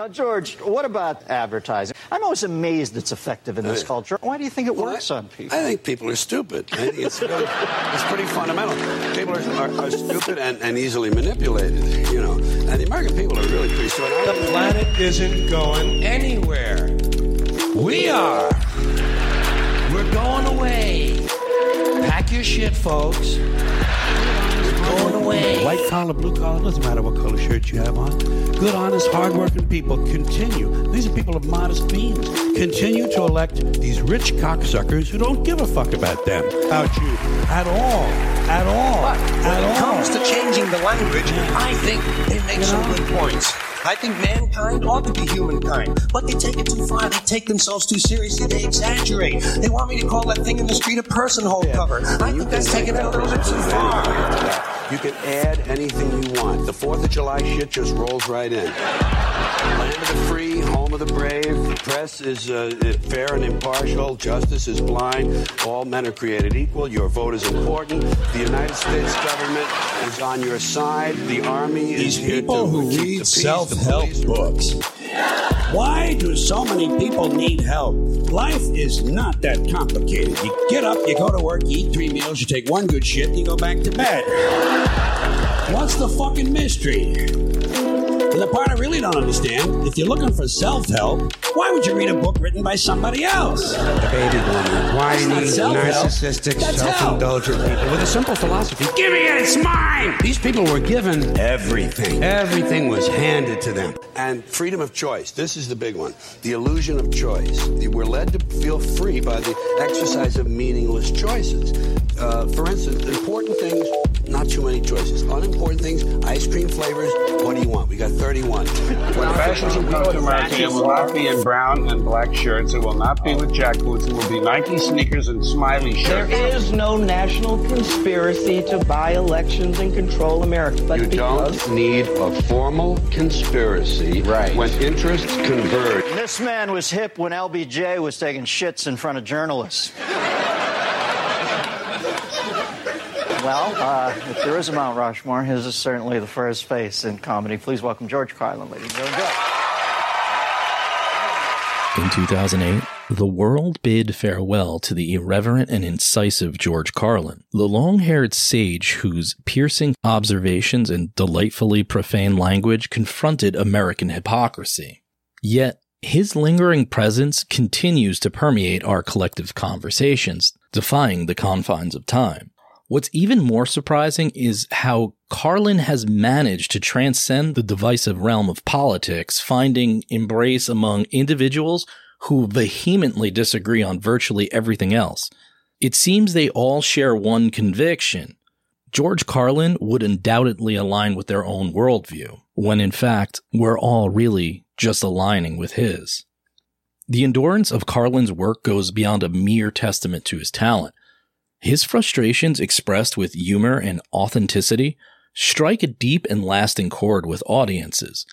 Now, George, what about advertising? I'm always amazed it's effective in this culture. Why do you think it works I, on people? I think people are stupid. I think it's, really, it's pretty fundamental. People are, are, are stupid and, and, easily manipulated, you know. And the American people are really pretty stupid. The planet isn't going anywhere. We are. We're going away. Pack your shit, folks going away. White collar, blue collar, doesn't matter what color shirt you have on. Good, honest, hardworking people continue. These are people of modest means. Continue to elect these rich cocksuckers who don't give a fuck about them, about you, at all, at all. But when at it all. comes to changing the language, I think they make You some good points. I think mankind ought to be humankind, but they take it too far. They take themselves too seriously. They exaggerate. They want me to call that thing in the street a person hole cover. I think that's taking it a little bit too far. You can add anything you want. The 4th of July shit just rolls right in. Land of the free, the brave. The press is uh, fair and impartial. Justice is blind. All men are created equal. Your vote is important. The United States government is on your side. The army is These here people to who read self-help books. Why do so many people need help? Life is not that complicated. You get up, you go to work, you eat three meals, you take one good shit, and you go back to bed. What's the fucking mystery? And the part I really don't understand, if you're looking for self-help, why would you read a book written by somebody else? The baby boomer, whiny, not narcissistic, That's self-indulgent people with a simple philosophy. Give me it, it's mine! These people were given everything. Everything was handed to them. And freedom of choice. This is the big one. The illusion of choice. We're led to feel free by the exercise of meaningless choices. Uh, for instance, important things, not too many choices. Unimportant things, ice cream flavors. What do you want? We got 31. When fascism comes to America, it will not be in brown and black shirts. It will not be with jackboots. It will be Nike sneakers and smiley shirts. There is no national conspiracy to buy elections and control America. But You because don't need a formal conspiracy Right. when interests converge. This man was hip when LBJ was taking shits in front of journalists. Well, uh, if there is a Mount Rushmore, his is certainly the first face in comedy. Please welcome George Carlin, ladies and gentlemen. In 2008, the world bid farewell to the irreverent and incisive George Carlin, the long haired sage whose piercing observations and delightfully profane language confronted American hypocrisy. Yet, his lingering presence continues to permeate our collective conversations, defying the confines of time. What's even more surprising is how Carlin has managed to transcend the divisive realm of politics, finding embrace among individuals who vehemently disagree on virtually everything else. It seems they all share one conviction. George Carlin would undoubtedly align with their own worldview, when in fact, we're all really just aligning with his. The endurance of Carlin's work goes beyond a mere testament to his talent. His frustrations expressed with humor and authenticity strike a deep and lasting chord with audiences.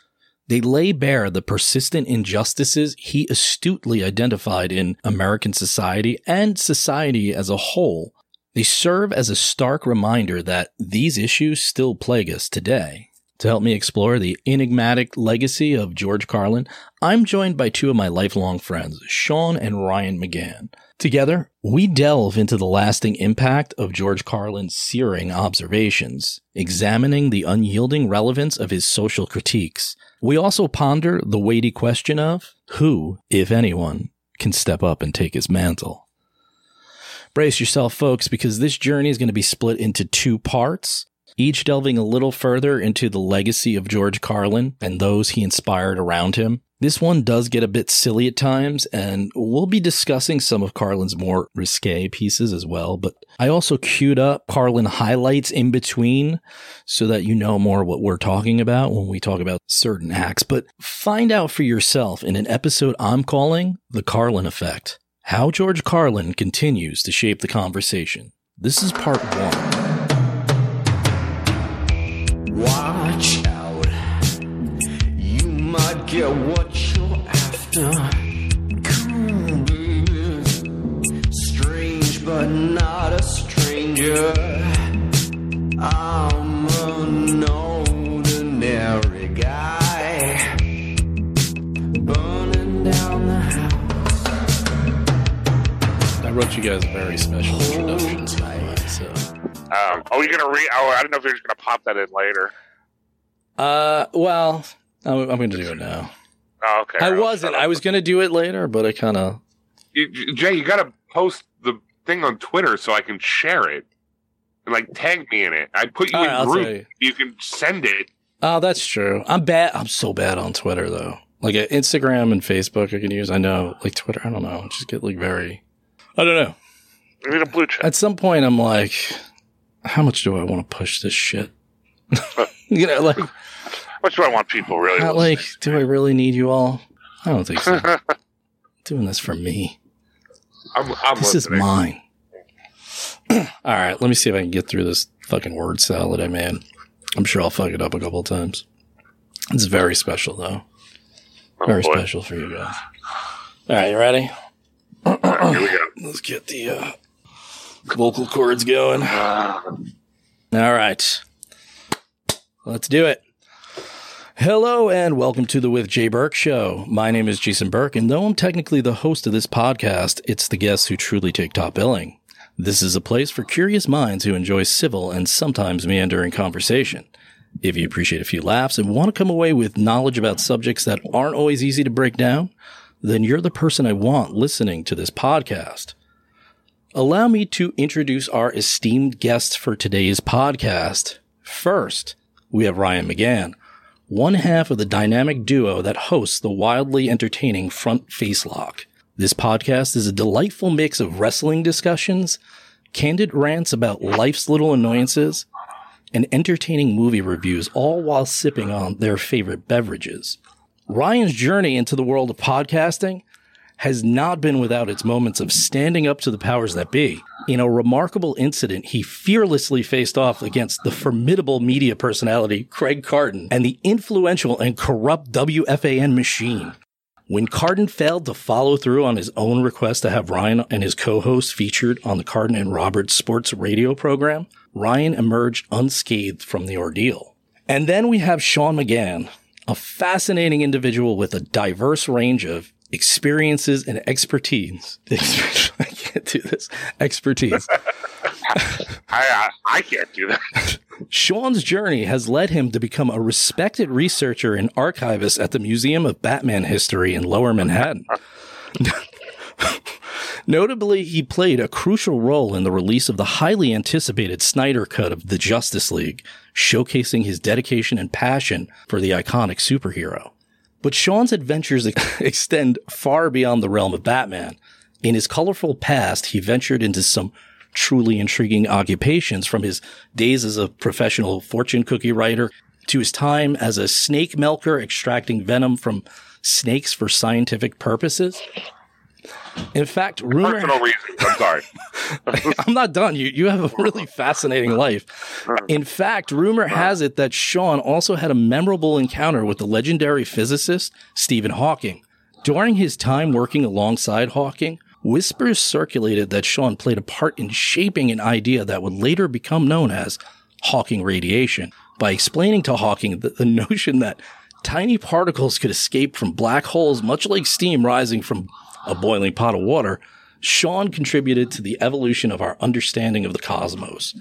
They lay bare the persistent injustices he astutely identified in American society and society as a whole. They serve as a stark reminder that these issues still plague us today. To help me explore the enigmatic legacy of George Carlin, I'm joined by two of my lifelong friends, Shaun and Ryan McGann. Together, we delve into the lasting impact of George Carlin's searing observations, examining the unyielding relevance of his social critiques. We also ponder the weighty question of who, if anyone, can step up and take his mantle. Brace yourself, folks, because this journey is going to be split into two parts, each delving a little further into the legacy of George Carlin and those he inspired around him. This one does get a bit silly at times, and we'll be discussing some of Carlin's more risque pieces as well. But I also queued up Carlin highlights in between so that you know more what we're talking about when we talk about certain acts. But find out for yourself in an episode I'm calling The Carlin Effect how George Carlin continues to shape the conversation. This is part one. Yeah, what you're after. Baby. Strange, but not a stranger. I'm ordinary guy. Burning down the house. I wrote you guys a very special introduction to so. Um, oh, you're gonna read? Oh, I don't know if you're just gonna pop that in later. Uh, well, I'm, I'm going to do it now. Oh, okay. I wasn't. I was going to do it later, but I kind of. Jay, you gotta post the thing on Twitter so I can share it. And like tag me in it. I put you All in right, I'll group. you. You can send it. Oh, that's true. I'm bad. I'm so bad on Twitter though. Like uh, Instagram and Facebook, I can use. I know, like Twitter. I don't know. I just get like very. I don't know. You need a blue check. At some point, I'm like, how much do I want to push this shit? you know, like, Much do I want people really? not like, do I really need you all? I don't think so. Doing this for me. I'm, I'm This is mine. all right, let me see if I can get through this fucking word salad I made. I'm sure I'll fuck it up a couple of times. It's very special though. Very boy. special for you guys. All right, you ready? Here we go. Let's get the uh, vocal cords going. All right. Let's do it. Hello and welcome to the With Jay Burke show. My name is Jason Burke, and though I'm technically the host of this podcast, it's the guests who truly take top billing. This is a place for curious minds who enjoy civil and sometimes meandering conversation. If you appreciate a few laughs and want to come away with knowledge about subjects that aren't always easy to break down, then you're the person I want listening to this podcast. Allow me to introduce our esteemed guests for today's podcast. First, we have Ryan McGann, one half of the dynamic duo that hosts the wildly entertaining Front Facelock. This podcast is a delightful mix of wrestling discussions, candid rants about life's little annoyances, and entertaining movie reviews, all while sipping on their favorite beverages. Ryan's journey into the world of podcasting has not been without its moments of standing up to the powers that be. In a remarkable incident, he fearlessly faced off against the formidable media personality Craig Carton and the influential and corrupt WFAN machine. When Carton failed to follow through on his own request to have Ryan and his co-host featured on the Carton and Roberts sports radio program, Ryan emerged unscathed from the ordeal. And then we have Shaun McGann, a fascinating individual with a diverse range of experiences and expertise. I can't do this. Expertise. I, I can't do that. Shaun's journey has led him to become a respected researcher and archivist at the Museum of Batman History in Lower Manhattan. Notably, he played a crucial role in the release of the highly anticipated Snyder Cut of the Justice League, showcasing his dedication and passion for the iconic superhero. But Shaun's adventures ex- extend far beyond the realm of Batman. In his colorful past, he ventured into some truly intriguing occupations from his days as a professional fortune cookie writer to his time as a snake milker extracting venom from snakes for scientific purposes. In fact, rumor Personal reasons. I'm sorry. I'm not done. You you have a really fascinating life. In fact, rumor uh-huh. has it that Shaun also had a memorable encounter with the legendary physicist Stephen Hawking. During his time working alongside Hawking, whispers circulated that Shaun played a part in shaping an idea that would later become known as Hawking radiation by explaining to Hawking the, the notion that tiny particles could escape from black holes much like steam rising from a boiling pot of water. Shaun contributed to the evolution of our understanding of the cosmos.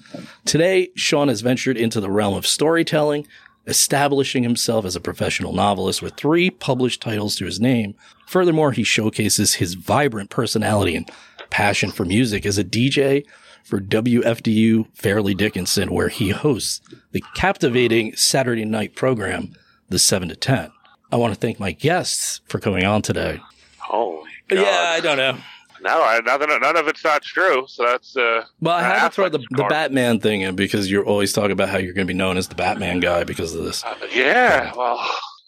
Today, Shaun has ventured into the realm of storytelling, establishing himself as a professional novelist with three published titles to his name. Furthermore, he showcases his vibrant personality and passion for music as a DJ for WFDU Fairleigh Dickinson, where he hosts the captivating Saturday night program, The 7 to 10. I want to thank my guests for coming on today. Holy God. Yeah, I don't know. No, I, nothing, none of it's not true. So that's. Uh, Well, I had to throw the, the. Batman thing in because you're always talking about how you're going to be known as the Batman guy because of this. Yeah, well,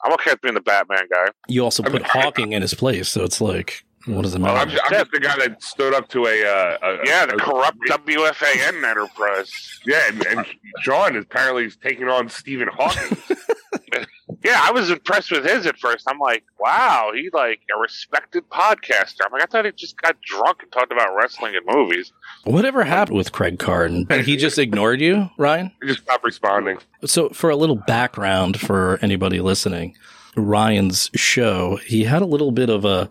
I'm okay with being the Batman guy. You also put Hawking in his place, so it's like, what does it Well, I'm, matter? I'm just the guy that stood up to a, uh, a Yeah, the a- corrupt WFAN enterprise. Yeah, and, and Shaun is apparently is taking on Stephen Hawking. Yeah, I was impressed with his at first. I'm like, wow, he like a respected podcaster. I'm like, I thought he just got drunk and talked about wrestling and movies. Whatever happened with Craig Carton? He just ignored you, Ryan? he just stopped responding. So, for a little background for anybody listening, Ryan's show, he had a little bit of a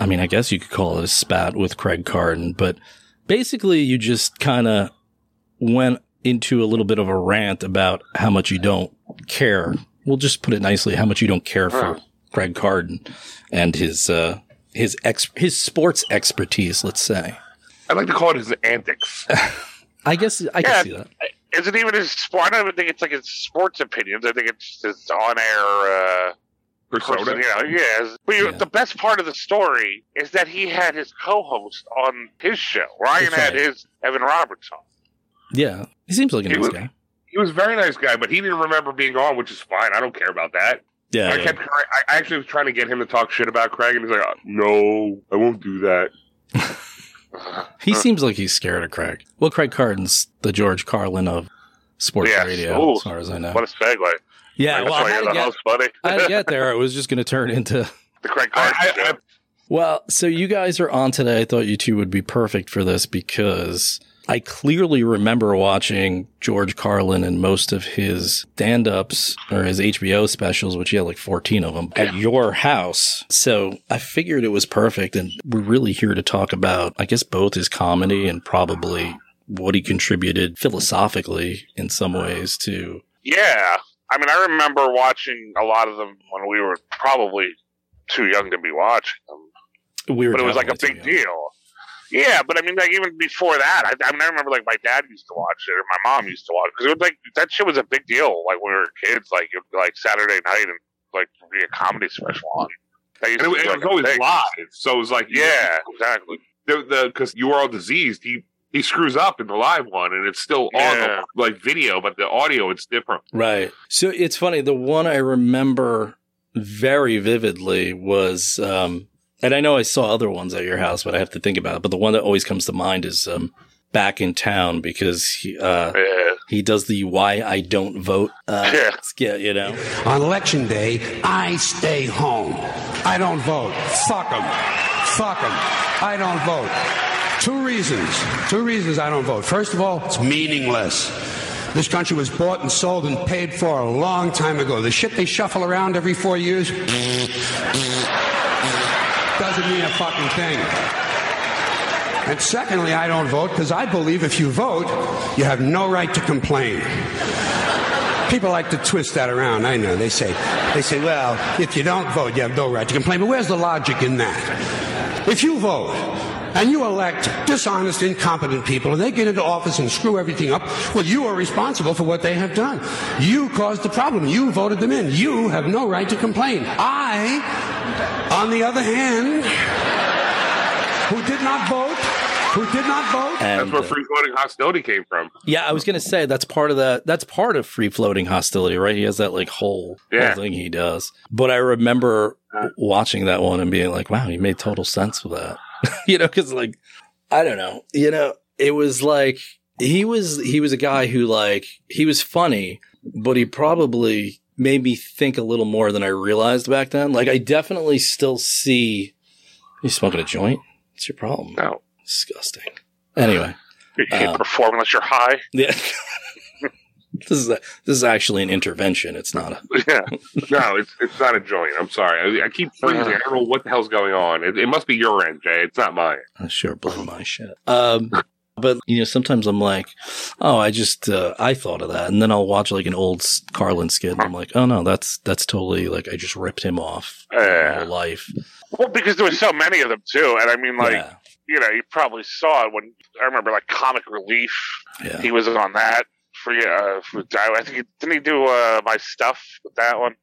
I mean, I guess you could call it a spat with Craig Carton, but basically you just kind of went into a little bit of a rant about how much you don't care. We'll just put it nicely, how much you don't care for Greg Carton and his, uh, his ex, his sports expertise, let's say. I'd like to call it his antics. I guess I can see that. Is it even his sport? I don't even think it's like his sports opinions. I think it's his on-air uh, Persona. person. You know, yeah. But you, the best part of the story is that he had his co-host on his show. Ryan That's had his Evan Roberts on. Yeah. He seems like a He nice was- guy. He was a very nice guy, but he didn't remember being on, which is fine. I don't care about that. Yeah. I yeah. kept. I I actually was trying to get him to talk shit about Craig, and he's like, "Uh, "No, I won't do that." He seems like he's scared of Craig. Well, Craig Carton's the George Carlin of sports Yes. radio, Ooh, as far as I know. What a segue. Yeah, That's well, I had you're to the get. I had to get there. It was just going to turn into. the Craig Carter show. Well, so you guys are on today. I thought you two would be perfect for this because I clearly remember watching George Carlin and most of his stand ups or his HBO specials, which he had like 14 of them at your house. So I figured it was perfect. And we're really here to talk about, I guess, both his comedy and probably what he contributed philosophically in some ways to. Yeah. I mean, I remember watching a lot of them when we were probably too young to be watching them. We were but it was like a big deal. Yeah, but I mean, like even before that, I, I mean, I remember like my dad used to watch it, or my mom used to watch it because it was like that shit was a big deal. Like when we were kids, like it, like Saturday night and like be a comedy special on. That used And it, be, it like, was always thing. live, so it was like, Yeah, exactly. the the because you are all diseased. He he screws up in the live one, and it's still on the, like video, but the audio it's different. Right. So it's funny. The one I remember very vividly was, um, and I know I saw other ones at your house, but I have to think about it. But the one that always comes to mind is um, back in town because he uh, he does the "Why I Don't Vote" uh, Yeah. skit. You know, On election day, I stay home. I don't vote. Fuck them. Fuck them. I don't vote. Two reasons. Two reasons I don't vote. First of all, it's meaningless. This country was bought and sold and paid for a long time ago. The shit they shuffle around every four years doesn't mean a fucking thing. And secondly, I don't vote because I believe if you vote, you have no right to complain. People like to twist that around. I know. They say, they say, well, if you don't vote, you have no right to complain. But where's the logic in that? If you vote and you elect dishonest, incompetent people and they get into office and screw everything up, well, you are responsible for what they have done. You caused the problem. You voted them in. You have no right to complain. I, on the other hand, who did not vote, who did not vote, That's where uh, free floating hostility came from. yeah. I was gonna say that's part of that. That's part of free floating hostility, right? He has that like whole, Yeah. whole thing he does. But I remember uh. watching that one and being like, "Wow, he made total sense with that." you know, because like I don't know, you know, it was like he was he was a guy who like he was funny, but he probably made me think a little more than I realized back then. Like I definitely still see you smoking a joint. What's your problem? No, disgusting. Anyway, You can't Um, perform unless you're high. yeah. this is a, this is actually an intervention. It's not a Yeah. No, it's it's not a joint. I'm sorry. I, I keep freezing. I don't know what the hell's going on. It, it must be your end, Jay. It's not mine. I sure blew my shit. Um, but you know, sometimes I'm like, oh, I just uh, I thought of that, and then I'll watch like an old Carlin skit, and I'm like, oh no, that's that's totally like I just ripped him off my Yeah. whole life. Well, because there was so many of them too, and I mean, like Yeah. you know, you probably saw it when I remember like Comic Relief. Yeah. He was on that for uh, for I think he, didn't he do uh, my stuff with that one?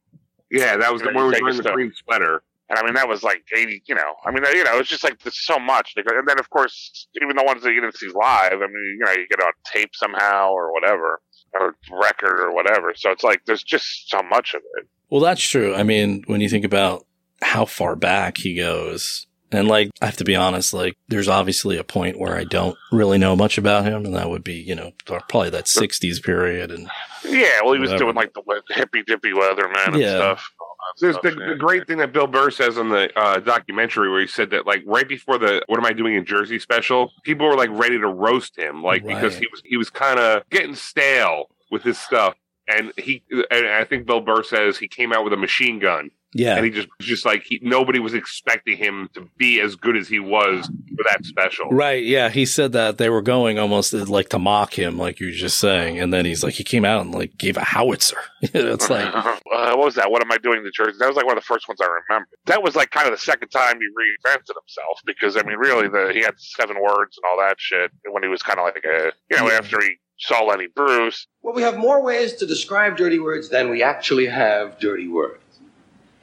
Yeah, that was the one you we take were the green sweater. And I mean, that was like eighty. You know, I mean, you know, it's just like there's so much. And then of course, even the ones that you didn't see live, I mean, you know, you get on tape somehow or whatever, or record or whatever. So it's like there's just so much of it. Well, that's true. I mean, when you think about how far back he goes, and like, I have to be honest, like, there's obviously a point where I don't really know much about him, and that would be, you know, probably that 60s period. And Yeah, well, he was Whatever. doing like the hippy dippy weatherman and Yeah. stuff. There's the, the great thing that Bill Burr says on the uh, documentary where he said that like right before the "What Am I Doing in Jersey" special, people were like ready to roast him, like because he was he was kind of getting stale with his stuff, and he and I think Bill Burr says he came out with a machine gun Yeah. and he just just like he, nobody was expecting him to be as good as he was for that special. Right. Yeah. He said that they were going almost like to mock him, like you were just saying. And then he's like, he came out and like gave a howitzer. it's like, uh, what was that? What am I doing in the Jersey? That was like one of the first ones I remember. That was like kind of the second time he reinvented himself because I mean, really, the he had seven words and all that shit when he was kind of like a you know after he saw Lenny Bruce. Well, we have more ways to describe dirty words than we actually have dirty words.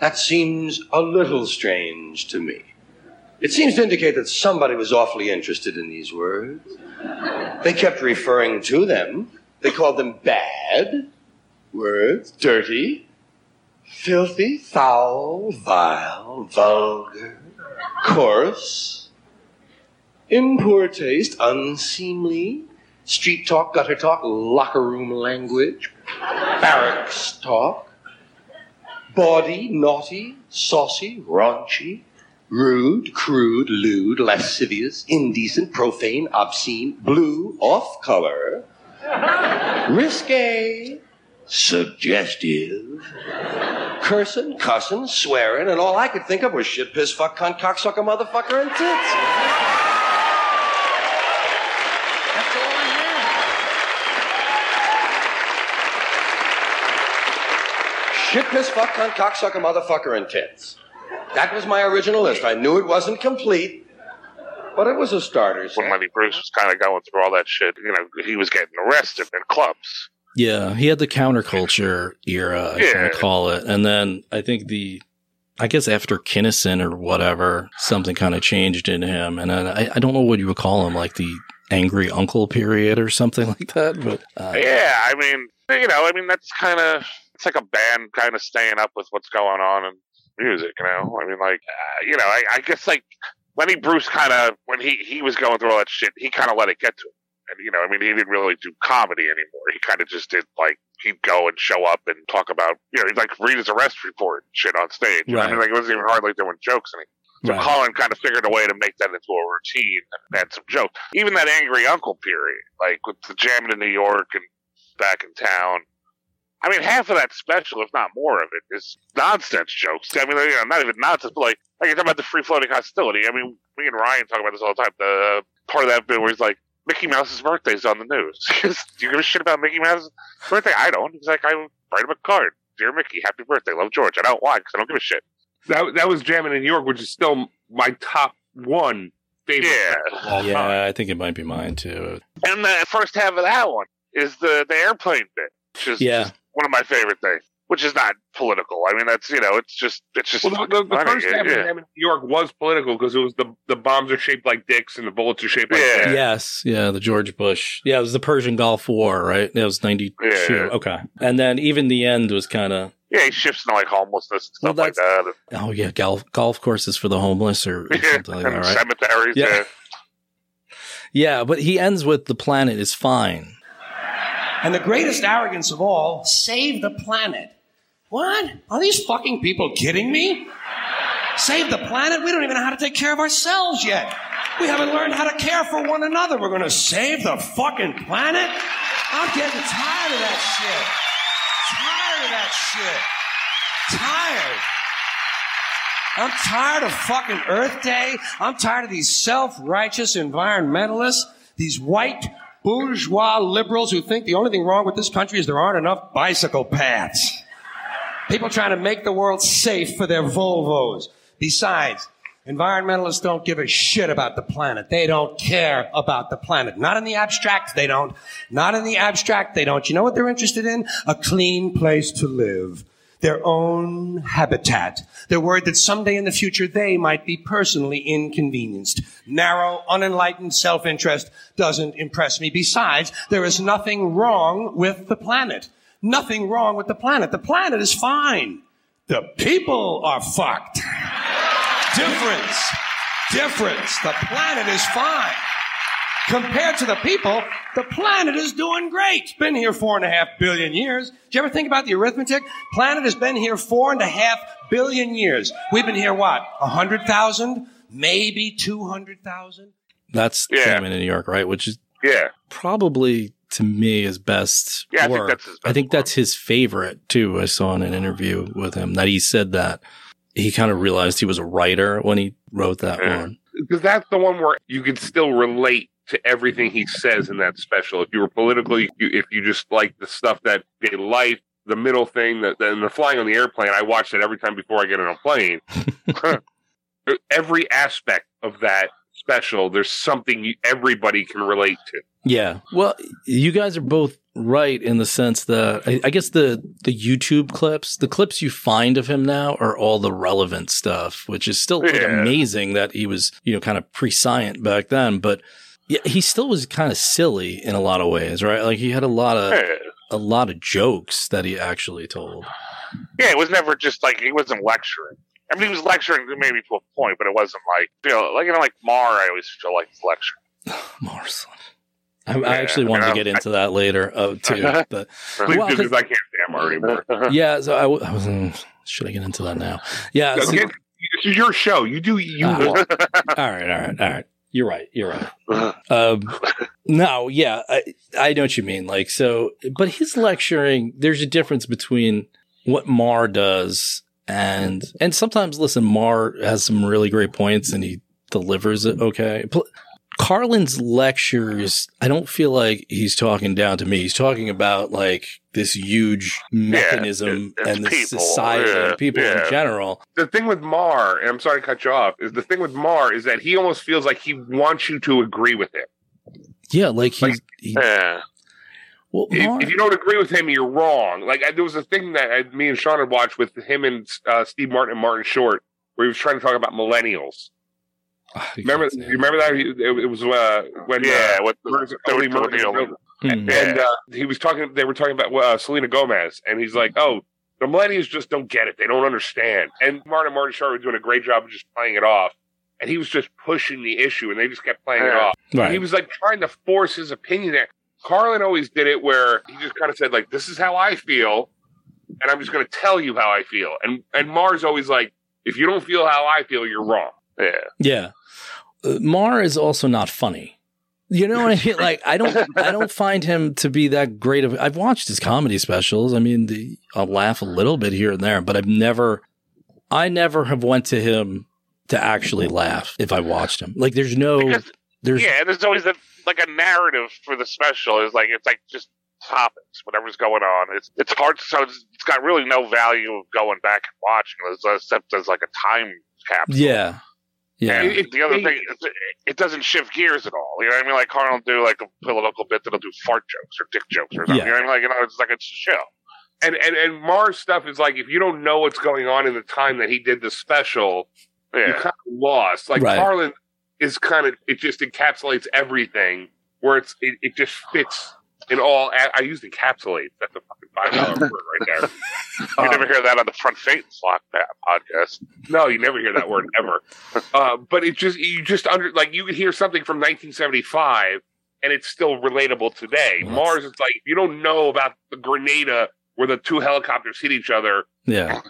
That seems a little strange to me. It seems to indicate that somebody was awfully interested in these words. They kept referring to them. They called them bad words, dirty, filthy, foul, vile, vulgar, coarse, in poor taste, unseemly, street talk, gutter talk, locker room language, barracks talk, bawdy, naughty, saucy, raunchy, rude, crude, lewd, lascivious, indecent, profane, obscene, blue, off color, risque, suggestive, cursing, cussing, swearing, and all I could think of was shit, piss, fuck, cunt, cocksucker, motherfucker, and tits. Shit, piss, fuck, cunt, cocksucker, motherfucker, and tits. That was my original list. I knew it wasn't complete, but it was a starter. When Lenny Bruce was kind of going through all that shit, you know, he was getting arrested in clubs. yeah, he had the counterculture era, I Yeah. should call it. And then I think the, I guess after Kinison or whatever, something kind of changed in him. And then I, I don't know what you would call him, like the angry uncle period or something like that. But uh, Yeah, I mean, you know, I mean that's kind of it's like a band kind of staying up with what's going on in music. You know, I mean, like uh, you know, I, I guess like Lenny Bruce kind of when he he was going through all that shit, he kind of let it get to him. And you know, I mean, he didn't really do comedy anymore. He kind of just did like he'd go and show up and talk about you know he'd like read his arrest report and shit on stage. I mean, like it wasn't even hardly doing jokes anymore. So Right. Carlin kind of figured a way to make that into a routine and add some jokes. Even that angry uncle period, like with the jamming in New York and back in town. I mean, half of that special, if not more of it, is nonsense jokes. I mean, you know, not even nonsense, but like, like you talk about the free floating hostility. I mean, me and Ryan talk about this all the time. The uh, part of that bit where he's like, Mickey Mouse's birthday's on the news. Do you give a shit about Mickey Mouse's birthday? I don't. He's like, I write him a card. Dear Mickey, happy birthday. Love George. I don't. Why? Because I don't give a shit. That that was jamming in New York, which is still my top one favorite. Yeah. of all time. I think it might be mine too. And the first half of that one is the the airplane bit, which is Yeah. just one of my favorite things. Which is not political. I mean, that's you know, it's just it's just Well, the, the, the first half yeah. in New York was political because it was the the bombs are shaped like dicks and the bullets are shaped like Yeah. dicks. Yes, yeah, the George Bush. Yeah, it was the Persian Gulf War, right? It was 92. Yeah. Okay. And then even the end was kind of, Yeah, he shifts into like homelessness and Well, stuff like that. oh, yeah, golf, golf courses for the homeless or, or Yeah, something like that, right? cemeteries. Yeah. Yeah. Yeah, but he ends with the planet is fine. And the greatest arrogance of all, save the planet. What? Are these fucking people kidding me? Save the planet? We don't even know how to take care of ourselves yet. We haven't learned how to care for one another. We're to save the fucking planet? I'm getting tired of that shit. Tired of that shit. Tired. I'm tired of fucking Earth Day. I'm tired of these self-righteous environmentalists, these white bourgeois liberals who think the only thing wrong with this country is there aren't enough bicycle paths. People trying to make the world safe for their Volvos. Besides, environmentalists don't give a shit about the planet. They don't care about the planet. Not in the abstract, they don't. Not in the abstract, they don't. You know what they're interested in? A clean place to live. Their own habitat. They're worried that someday in the future they might be personally inconvenienced. Narrow, unenlightened self-interest doesn't impress me. Besides, there is nothing wrong with the planet. Nothing wrong with the planet. The planet is fine. The people are fucked. Difference. Difference. The planet is fine. Compared to the people, the planet is doing great. It's been here four and a half billion years. Did you ever think about the arithmetic? Planet has been here four and a half billion years. We've been here what? A hundred thousand? Maybe two hundred thousand? That's Yeah. Jamming in New York, right? Which is Yeah. probably to me his best Yeah, I think work. that's his I think that's his favorite too. I saw in an interview with him that he said that he kind of realized he was a writer when he wrote that Yeah. one. because that's the one where you can still relate to everything he says in that special. If you were political, you, if you just like the stuff that they like, the middle thing, that and the flying on the airplane, I watch it every time before I get on a plane. every aspect of that special, there's something you, everybody can relate to. Yeah. Well, you guys are both right in the sense that I, I guess the the YouTube clips, the clips you find of him now are all the relevant stuff, which is still like, Yeah. amazing that he was, you know, kind of pre-science back then, but yeah, he still was kind of silly in a lot of ways, right? Like he had a lot of Yeah. a lot of jokes that he actually told. Yeah, it was never just like he wasn't lecturing. I mean, he was lecturing maybe to a point, but it wasn't like you know, like you know, like Maher. I always feel like lecturing. Maher's. I, I actually wanted you to get into that later, uh, too. But Please Well, because I can't stand Maher anymore. yeah, so I, w- I was. mm, Should I get into that now? Yeah. so- this is your show. You do you Ah. want. all right, all right, all right. You're right. You're right. Um, no, yeah, I, I know what you mean. Like, so, but his lecturing, there's a difference between what Maher does and, and sometimes, listen, Maher has some really great points and he delivers it okay. Carlin's lectures, I don't feel like he's talking down to me. He's talking about like this huge mechanism it's and the society yeah, and people yeah. in general. the thing with Maher, and I'm sorry to cut you off, is the thing with Maher is that he almost feels like he wants you to agree with him. Yeah, like he's, he, Yeah, well, If, Maher, if you don't agree with him, you're wrong. Like I, there was a thing that I, me and Sean had watched with him and uh, Steve Martin and Martin Short, where he was trying to talk about millennials. Remember? You remember that? It, it was uh, when yeah. uh, With Murder- they were Only doing Murder- the only- Hmm. Yeah. and uh, he was talking. They were talking about uh, Selena Gomez, and he's like, "Oh, the millennials just don't get it. They don't understand." And Martin Martin Short was doing a great job of just playing it off, and he was just pushing the issue, and they just kept playing it off. right. He was like trying to force his opinion there. Carlin always did it where he just kind of said like, "This is how I feel," and I'm just going to tell you how I feel. And and Maher's always like, "If you don't feel how I feel, you're wrong." yeah. Yeah. Maher is also not funny. You know what I mean? Like I don't I don't find him to be that great of I've watched his comedy specials. I mean, the, I'll laugh a little bit here and there, but I've never I never have went to him to actually laugh if I watched him. Like there's no Because- there's yeah, and there's always a, like a narrative for the special. Is like it's like just topics, whatever's going on. It's it's hard. So it's, it's got really no value of going back and watching except as like a time capsule. yeah. Yeah. And It- the other thing, it, it doesn't shift gears at all. You know what I mean? Like Carl will do like a political bit that'll do fart jokes or dick jokes or something. Yeah. You know what I mean? Like you know, it's like it's a show. And and and Maher's stuff is like if you don't know what's going on in the time that he did the special, you're kind of lost. Like Right. Carlin is kind of it just encapsulates everything where it's it, it just fits in all. I used encapsulate. That's a fucking five dollar word right there. you never hear that on the Front Facelock podcast. No, you never hear that word ever. Uh, but it just you just under like you could hear something from 1975 and it's still relatable today. Well, Maher's is like you don't know about the Grenada where the two helicopters hit each other. Yeah.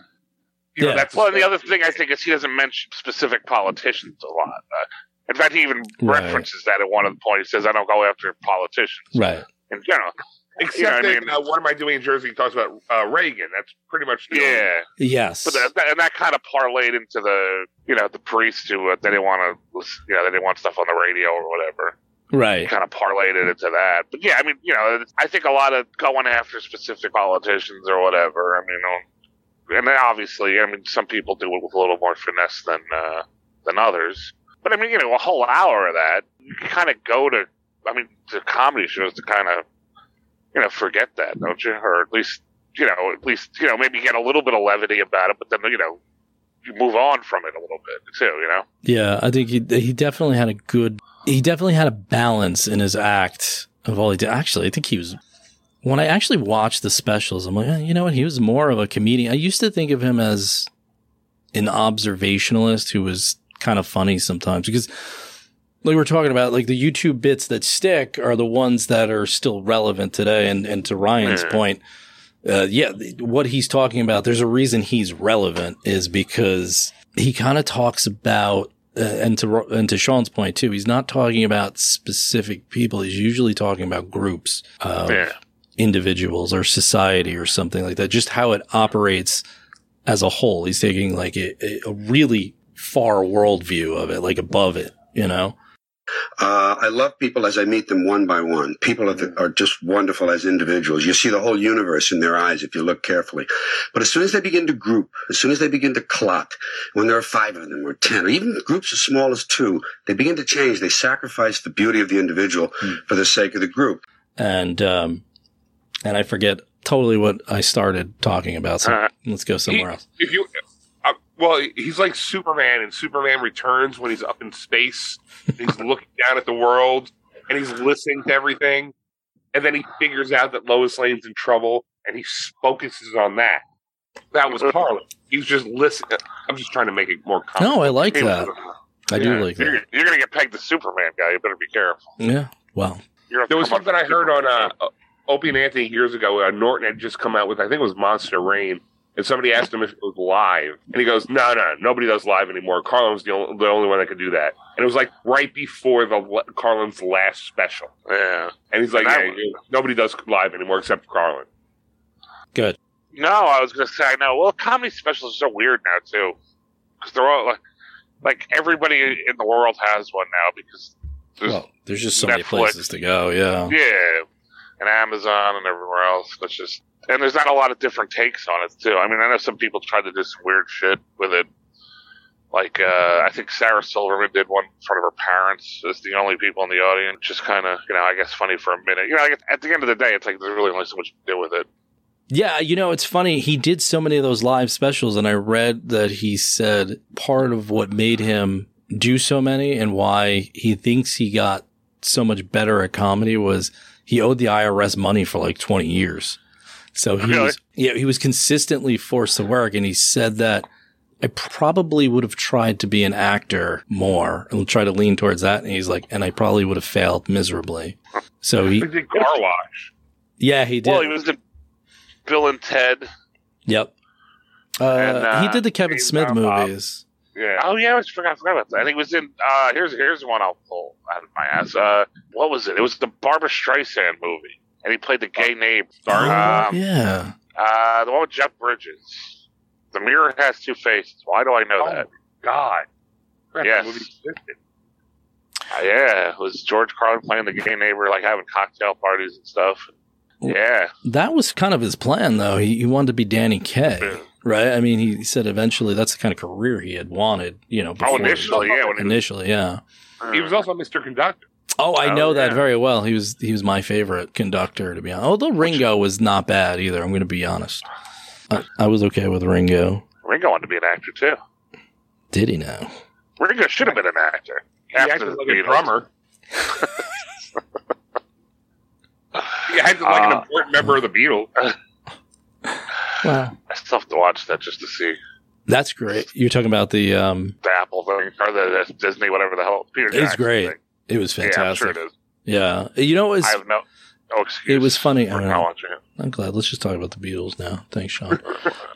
You know, Yeah. that's Well, and the other thing I think is he doesn't mention specific politicians a lot. Uh, in fact, he even Right. references that at one of the points. He says, "I don't go after politicians Right. In general." except you know what I mean? uh, what am I doing in Jersey? He talks about uh, Reagan. That's pretty much the only- Yeah, Yes. but that, that, and that kind of parlayed into the you know the priests who uh, they didn't want to you know they didn't want stuff on the radio or whatever. right. Kind of parlayed it into that. But yeah, I mean you know I think a lot of going after specific politicians or whatever. I mean, um, and obviously I mean some people do it with a little more finesse than uh, than others. But I mean you know a whole hour of that you kind of go to I mean the comedy shows to kind of you know forget that don't you or at least you know, at least, you know, maybe get a little bit of levity about it, but then, you know, you move on from it a little bit too, you know? Yeah, I think he he definitely had a good he definitely had a balance in his act of all he did. Actually, I think he was when I actually watched the specials, I'm like, eh, you know what? He was more of a comedian. I used to think of him as an observationalist who was kind of funny sometimes because like we're talking about, like the YouTube bits that stick are the ones that are still relevant today. And, and to Ryan's point, uh, yeah, what he's talking about, there's a reason he's relevant is because he kind of talks about uh, and to and to Shaun's point too, he's not talking about specific people. He's usually talking about groups of Yeah. individuals or society or something like that. Just how it operates as a whole. He's taking like a, a- a really far worldview of it, like above it. You know. Uh, I love people as I meet them one by one. People are, are just wonderful as individuals. You see the whole universe in their eyes if you look carefully. But as soon as they begin to group, as soon as they begin to clot, when there are five of them or ten, or even groups as small as two, they begin to change. They sacrifice the beauty of the individual for the sake of the group. and um, and I forget totally what I started talking about. So Uh, let's go somewhere else. If you, well, he's like Superman and Superman Returns when he's up in space. and he's looking down at the world and he's listening to everything, and then he figures out that Lois Lane's in trouble, and he focuses on that. That was Carlin. He was just listening. I'm just trying to make it more. No, I like that. I do Yeah, like You're, that. you're gonna get pegged the Superman guy. You better be careful. Yeah. Well, There was something I with heard on Superman. uh, Opie and Anthony years ago. Uh, Norton had just come out with, I think it was Monster Rain, and somebody asked him if it was live, and he goes, "No, no, nobody does live anymore. Carlin's the only, the only one that could do that." And it was like right before the Carlin's last special, Yeah. and he's like, That yeah, was- yeah, "Nobody does live anymore except Carlin." good. No, I was gonna say no. Well, comedy specials are so weird now too, because they're all like, like everybody in the world has one now because there's Well, there's just so many places to go. Yeah. yeah, and Amazon and everywhere else. That's just and there's not a lot of different takes on it too. I mean, I know some people tried to do some weird shit with it. Like uh, I think Sarah Silverman did one in front of her parents as the only people in the audience. Just kind of, you know, I guess funny for a minute. You know, guess at the end of the day, it's like there's really only so much to do with it. Yeah, you know, it's funny. He did so many of those live specials, and I read that he said part of what made him do so many and why he thinks he got so much better at comedy was he owed the IRS money for like 20 years. So he Really? was, yeah, he was consistently forced to work. And he said that I probably would have tried to be an actor more and try to lean towards that. And he's like, and I probably would have failed miserably. So he, He did Car Wash. yeah, he did. Well, he was in Bill and Ted. Yep. Uh, And, uh, he did the Kevin Smith movies. Yeah. Oh yeah, I was forgot, forgot about that. I think it was in. Uh, here's here's one I'll pull out of my ass. Uh, what was it? It was the Barbra Streisand movie, and he played the gay neighbor. Oh, Um, yeah. uh, the one with Jeff Bridges. The mirror has two faces. Why do I know Oh, that? God. Crap, Yes. movie. Uh, yeah, it was George Carlin playing the gay neighbor, like having cocktail parties and stuff. Yeah, That was kind of his plan, though. He, he wanted to be Danny Kaye, right? I mean, he said eventually that's the kind of career he had wanted, you know, before. Oh, initially, yeah, when he was- initially, yeah. He was also a Mr. Conductor. Oh, I Oh, know that yeah. very well. He was he was my favorite conductor, to be honest. Although Ringo was not bad either. I'm going to be honest. I, I was okay with Ringo. Ringo wanted to be an actor too. Did he now? Ringo should have been an actor. He After acted the like a drummer. he acted like an Uh, important member of the Beatles. Wow, I still have to watch that just to see that's great. You're talking about the um. the Apple thing or the, the Disney, whatever the hell. Peter It's Jackson great. thing. It was fantastic. Yeah, I'm fantastic. sure it is. Yeah, you know, it was I have no, no excuse. it was funny. I for don't not know. watching it. I'm glad. Let's just talk about the Beatles now. Thanks, Shaun.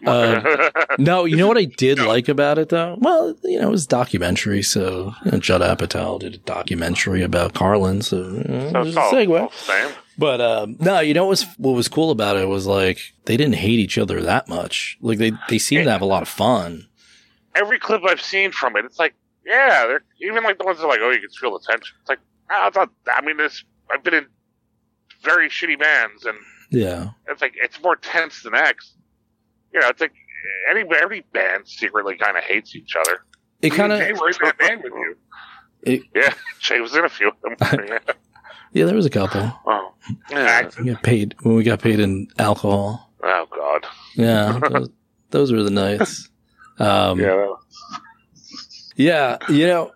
Uh, no, you know what I did like about it though? Well, you know, it was a documentary. So you know, Judd Apatow did a documentary about Carlin. So, you know, so it was it's a all, segue. all same. But um, no, you know what was what was cool about it was like they didn't hate each other that much. Like they they seemed to have a lot of fun. Every clip I've seen from it, it's like, yeah, they're even like the ones that are like, oh, you can feel the tension. It's like, ah, it's not. I mean, this. I've been in very shitty bands, and Yeah, it's like it's more tense than X. You know, it's like any every band secretly kind of hates each other. it kind Jay of were in that band with you. Yeah, Jay was in a few of them. yeah. yeah. There was a couple. Oh, yeah. We got paid when we got paid in alcohol. oh God. Yeah, those, those were the nights. Um, Yeah. yeah, you know,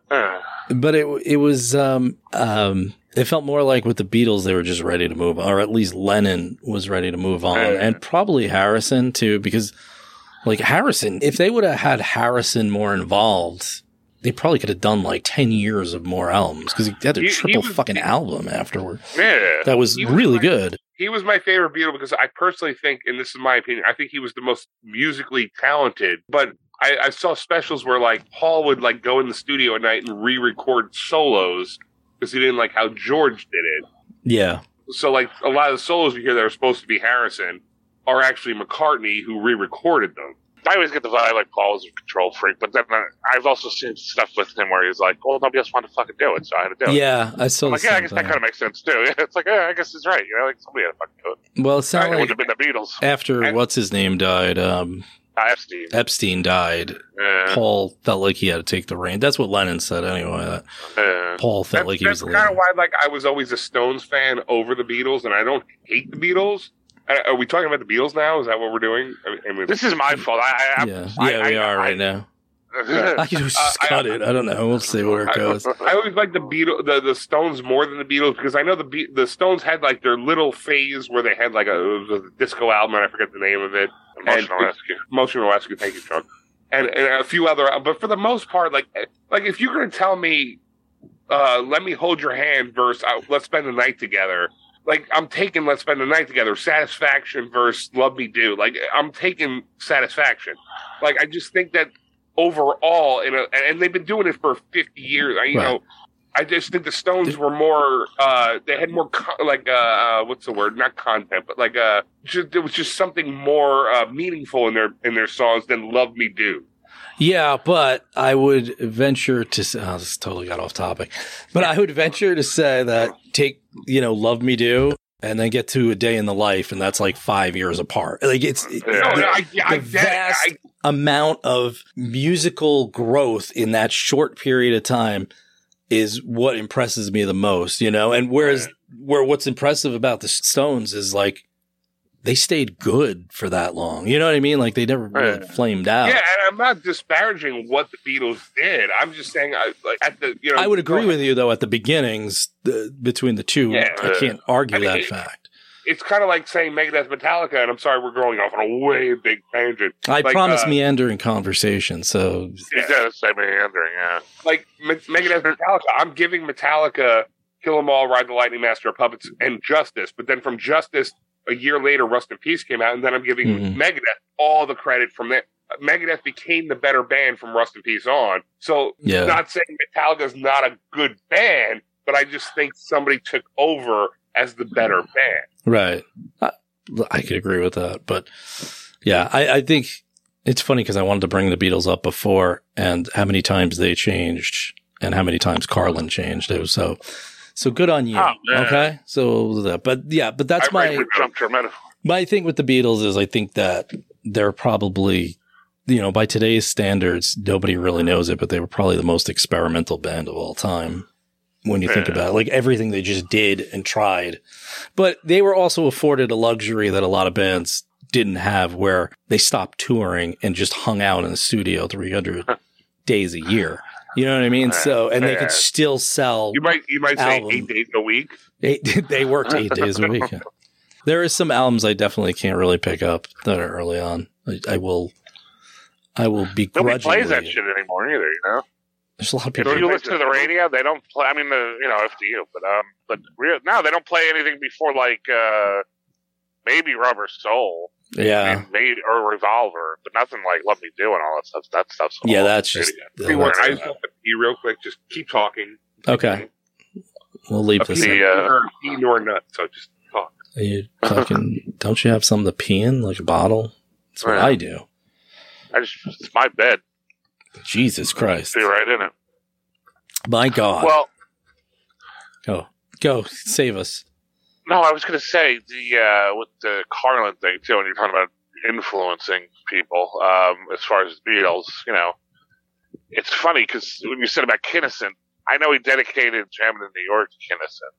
but it it was um um it felt more like with the Beatles they were just ready to move or at least Lennon was ready to move on Yeah. and probably Harrison too because like Harrison if they would have had Harrison more involved they probably could have done like 10 years of more albums because he had a He- he triple was- fucking album afterward yeah. that was was really like- good He was my favorite Beatle because I personally think, and this is my opinion, I think he was the most musically talented. But I, I saw specials where like Paul would like go in the studio at night and re-record solos because he didn't like how George did it. Yeah. So like a lot of the solos you hear that are supposed to be Harrison are actually McCartney who re-recorded them. I always get the vibe like Paul is a control freak, but then uh, I've also seen stuff with him where he's like, "Well, nobody else wanted to fucking do it, so I had to do it." Yeah, I saw I'm like, yeah, I guess that kind of makes sense too. It's like, yeah, I guess he's right. You know, like somebody had to fucking do it. Well, it It sounded would have been the Beatles. after what's his name died, um, Uh, Epstein. Epstein died. Yeah. Paul felt like he had to take the reign. That's what Lennon said anyway. Yeah. Paul felt That's, like he that's was kind of why like I was always a Stones fan over the Beatles, and I don't hate the Beatles. Are we talking about the Beatles now? Is that what we're doing? I mean, This is my fault. I, I, Yeah, I, yeah, we I, are I, right now. I, I can just Uh, I- cut it. I don't know. We'll see where it goes. I always like the Beatles, the, the Stones more than the Beatles because I know the Be- the Stones had like their little phase where they had like a, it was a disco album and I forget the name of it. Emotional And- rescue. Emotional Rescue. Thank you, Chuck. And, and a few other, but for the most part, like like if you're going to tell me, uh, let me hold your hand versus uh, let's spend the night together. Like I'm taking let's spend the night together. Satisfaction versus love me do. Like I'm taking satisfaction. Like I just think that overall, in a, and they've been doing it for 50 years. I, you Right. know, I just think the Stones were more. uh They had more co- like uh, uh what's the word? Not content, but like uh, just, there was just something more uh, meaningful in their in their songs than "Love Me Do." Yeah, but I would venture to say, oh, this totally got off topic, but I would venture to say that take, you know, Love Me Do and then get to a day in the life and that's like five years apart. Like it's No, the, no, I, I the vast I, amount of musical growth in that short period of time is what impresses me the most, you know? And whereas, where what's impressive about the Stones is like, they stayed good for that long. You know what I mean? Like they never really Right. flamed out. yeah, and I'm not disparaging what the Beatles did. I'm just saying, I, like at the you know, I would agree with you though. At the beginnings, the, between the two, Yeah. I can't argue I mean, that it- fact. It's kind of like saying Megadeth, Metallica, and I'm sorry, we're going off on a way big tangent. I Like, promise uh, meandering conversation. So He's got the same meandering, yeah. like Me- Megadeth Metallica, I'm giving Metallica Kill 'Em All, Ride the Lightning, Master of Puppets, and Justice. But then from Justice, a year later, Rust in Peace came out, and then I'm giving Mhm. Megadeth all the credit from that. Megadeth became the better band from Rust in Peace on. So, Yeah. not saying Metallica's not a good band, but I just think somebody took over as the better band. right, I, I could agree with that. But yeah, I, I think it's funny because I wanted to bring the Beatles up before and how many times they changed and how many times Carlin changed. It was so so good on you. Oh, okay, so but yeah, but that's I my really jumped metaphor. My thing with the Beatles is I think that they're probably, you know, by today's standards, nobody really knows it, but they were probably the most experimental band of all time. When you think about it, like everything they just did and tried, but they were also afforded a luxury that a lot of bands didn't have where they stopped touring and just hung out in the studio 300 days a year. You know what I mean? So, and they could still sell You might you might say eight days a week. Eight, they worked eight days a week. yeah. There is some albums I definitely can't really pick up that are early on. I, I will, I will Nobody begrudgingly. plays that shit anymore either, you know? There's a lot of people. you listen to the radio, they don't play. I mean, the, you know, up to you, but um, but real, no, they don't play anything before like uh, maybe Rubber Soul, Yeah, and maybe or Revolver, but nothing like Let Me Do and all that stuff. That stuff's yeah, that's just radio. Hey, what, I just want to pee real quick. Just keep talking. okay. We'll leave A this. pea. The, uh, or a nor nut. So just talk. You fucking don't you have something to pee in, like a bottle? That's what Yeah. I do. I just it's my bed. Jesus Christ, Be right in it. my God, Well, go go save us. No, I was going to say the uh, with the Carlin thing too, When you're talking about influencing people um, as far as the Beatles. You know, it's funny because when you said about Kinison, I know he dedicated Jamming in New York to Kinison.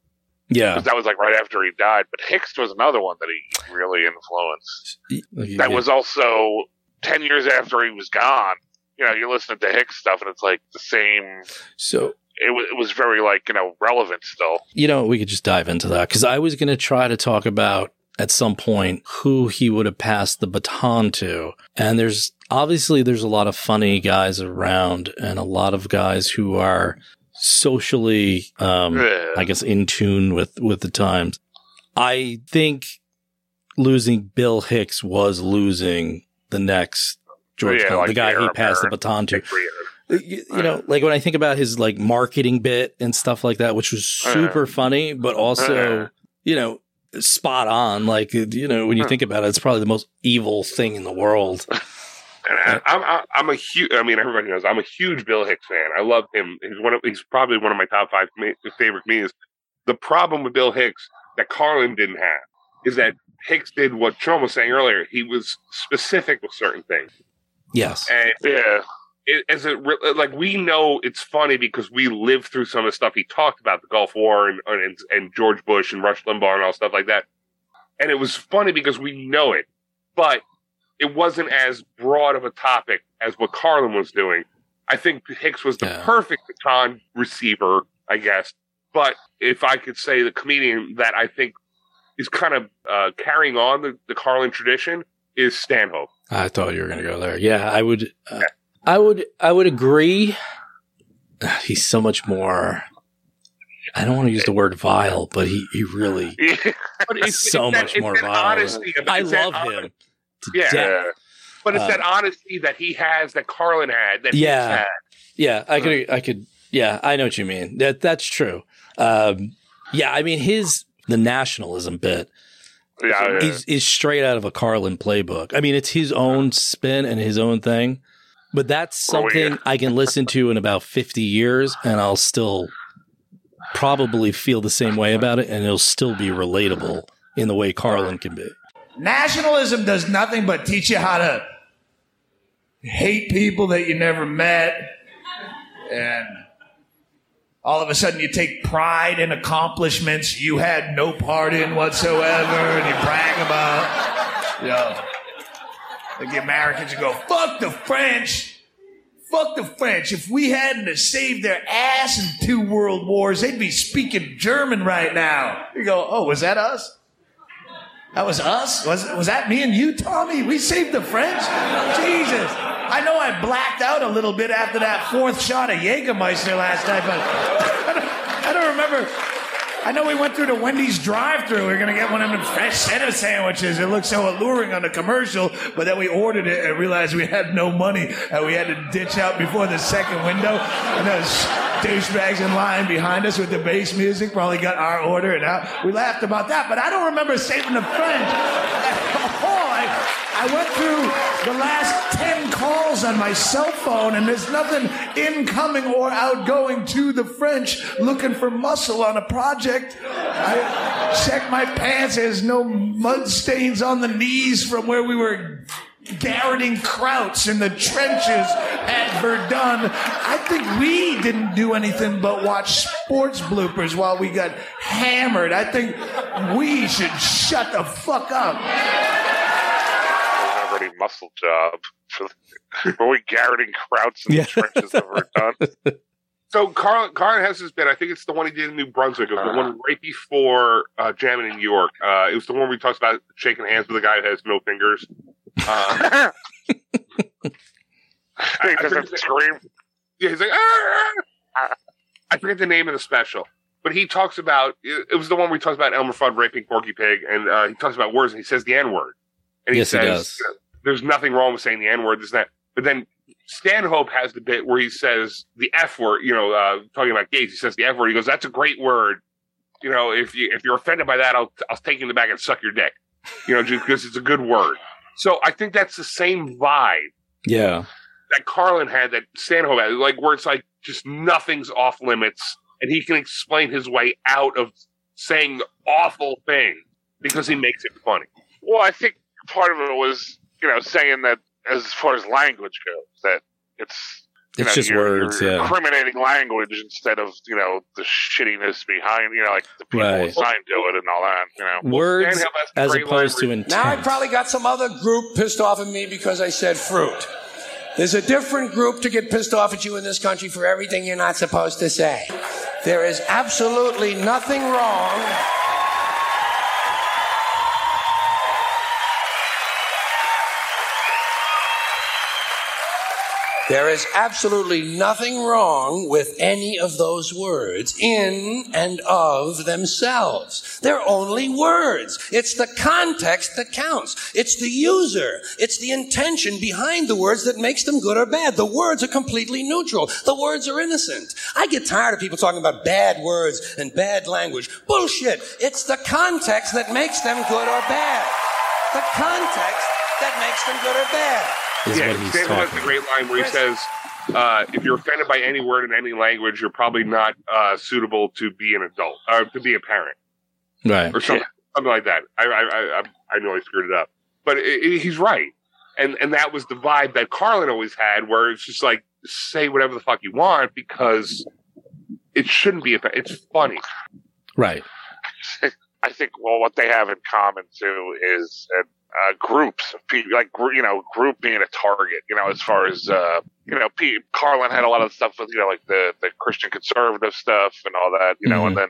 Yeah, because that was like right after he died. But Hicks was another one that he really influenced. Like, That yeah. was also ten years after he was gone. You know, you're listening to Hicks stuff, and it's like the same. so. It was, it was very like you know relevant still. You know, we could just dive into that because I was going to try to talk about at some point who he would have passed the baton to. And there's obviously there's a lot of funny guys around and a lot of guys who are socially, um, Yeah. I guess, in tune with, with the times. I think losing Bill Hicks was losing the next George Yeah, like the guy he passed the baton to. You, you know, like when I think about his like marketing bit and stuff like that, which was super funny, but also, Uh. you know, spot on. Like, you know, when you think about it, it's probably the most evil thing in the world. And I, I'm I- I'm a huge. I mean, everybody knows I'm a huge Bill Hicks fan. I love him. He's one of. He's probably one of my top five ma- favorite comedians. The problem with Bill Hicks that Carlin didn't have is that Hicks did what Shaun was saying earlier. He was specific with certain things, Yes. and yeah, it, as it like we know it's funny because we lived through some of the stuff he talked about the Gulf War and and, and George Bush and Rush Limbaugh and all stuff like that, and it was funny because we know it, but it wasn't as broad of a topic as what Carlin was doing. I think Hicks was the Yeah. perfect baton receiver, I guess. But if I could say the comedian that I think is kind of uh, carrying on the, the Carlin tradition is Stanhope. I thought you were going to go there. Yeah, I would. Uh, I would. I would agree. He's so much more. I don't want to use the word vile, but he he really But is so that- much more vile. honesty I love him. Yeah. death. But it's Uh, that honesty that he has, that Carlin had, that Yeah. Had. Yeah, I could. I could. Yeah, I know what you mean. That that's true. Um, yeah, I mean his the nationalism bit yeah, yeah. is is straight out of a Carlin playbook. I mean, it's his own spin and his own thing, but that's Oh, something I can listen to in about fifty years, and I'll still probably feel the same way about it, and it'll still be relatable in the way Carlin can be. Nationalism does nothing but teach you how to hate people that you never met. And all of a sudden you take pride in accomplishments you had no part in whatsoever and you brag about, you know, like the Americans, go, fuck the French. Fuck the French. If we hadn't saved their ass in two world wars, they'd be speaking German right now. You go, oh, was that us? That was us? Was, was that me and you, Tommy? We saved the French? Jesus. I know I blacked out a little bit after that fourth shot of Jägermeister last night, but I don't, I don't remember. I know we went through the Wendy's drive-through. We are gonna get one of them fresh cheddar sandwiches. It looked so alluring on the commercial, but then we ordered it and realized we had no money and we had to ditch out before the second window. And those douchebags in line behind us with the bass music probably got our order and out. We laughed about that, but I don't remember saving the French. I, I went through the last 10 calls on my cell phone, and there's nothing incoming or outgoing to the French looking for muscle on a project. I checked my pants, there's no mud stains on the knees from where we were garroting krauts in the trenches at Verdun. I think we didn't do anything but watch sports bloopers while we got hammered. I think we should shut the fuck up. Don't have any muscle job. Were we garroting Krauts in Yeah. the trenches Verdun? So Carl, Carlin has this bit. I think it's the one he did in New Brunswick. It was the one right before uh, jamming in New York. Uh, it was the one where he talks about shaking hands with a guy who has no fingers. Uh, He doesn't scream. yeah, he's like, "Ah!" I forget the name of the special, but he talks about it it was the one where he talks about Elmer Fudd raping Porky Pig, and uh, he talks about words, and he says the N word, and he Yes, he says does. There's nothing wrong with saying the N word, this and that. But then Stanhope has the bit where he says the F word, you know, uh, talking about gays. He says the F word. He goes, "That's a great word." You know, if you if you're offended by that, I'll I'll take you in the back and suck your dick. You know, just because it's a good word. So I think that's the same vibe Yeah. that Carlin had, that Stanhope had, like where it's like just nothing's off limits, and he can explain his way out of saying awful things because he makes it funny. Well, I think part of it was, you know, saying that as far as language goes, that it's you It's know, just you're- words, you're yeah. incriminating language instead of you know the shittiness behind, you know, like the people Right. assigned to it and all that. You know, Words Stanhope as great opposed to intent. Now I probably got some other group pissed off at me because I said fruit. There's a different group to get pissed off at you in this country for everything you're not supposed to say. There is absolutely nothing wrong. There is absolutely nothing wrong with any of those words in and of themselves. They're only words. It's the context that counts. It's the user. It's the intention behind the words that makes them good or bad. The words are completely neutral. The words are innocent. I get tired of people talking about bad words and bad language. Bullshit. It's the context that makes them good or bad. The context that makes them good or bad. Is yeah, what he's Stan has talking a great line where he says, uh, "If you're offended by any word in any language, you're probably not uh, suitable to be an adult or to be a parent Right. or something, something like that." I I I, I- I know I screwed it up, but it, it- he's right, and and that was the vibe that Carlin always had, where it's just like say whatever the fuck you want because it shouldn't be. Offensive. It's funny. Right. I think well, what they have in common too is uh, uh, groups, of people, like you know, group being a target. You know, as far as uh, you know, Carlin had a lot of stuff with you know, like the the Christian conservative stuff and all that. You know, and then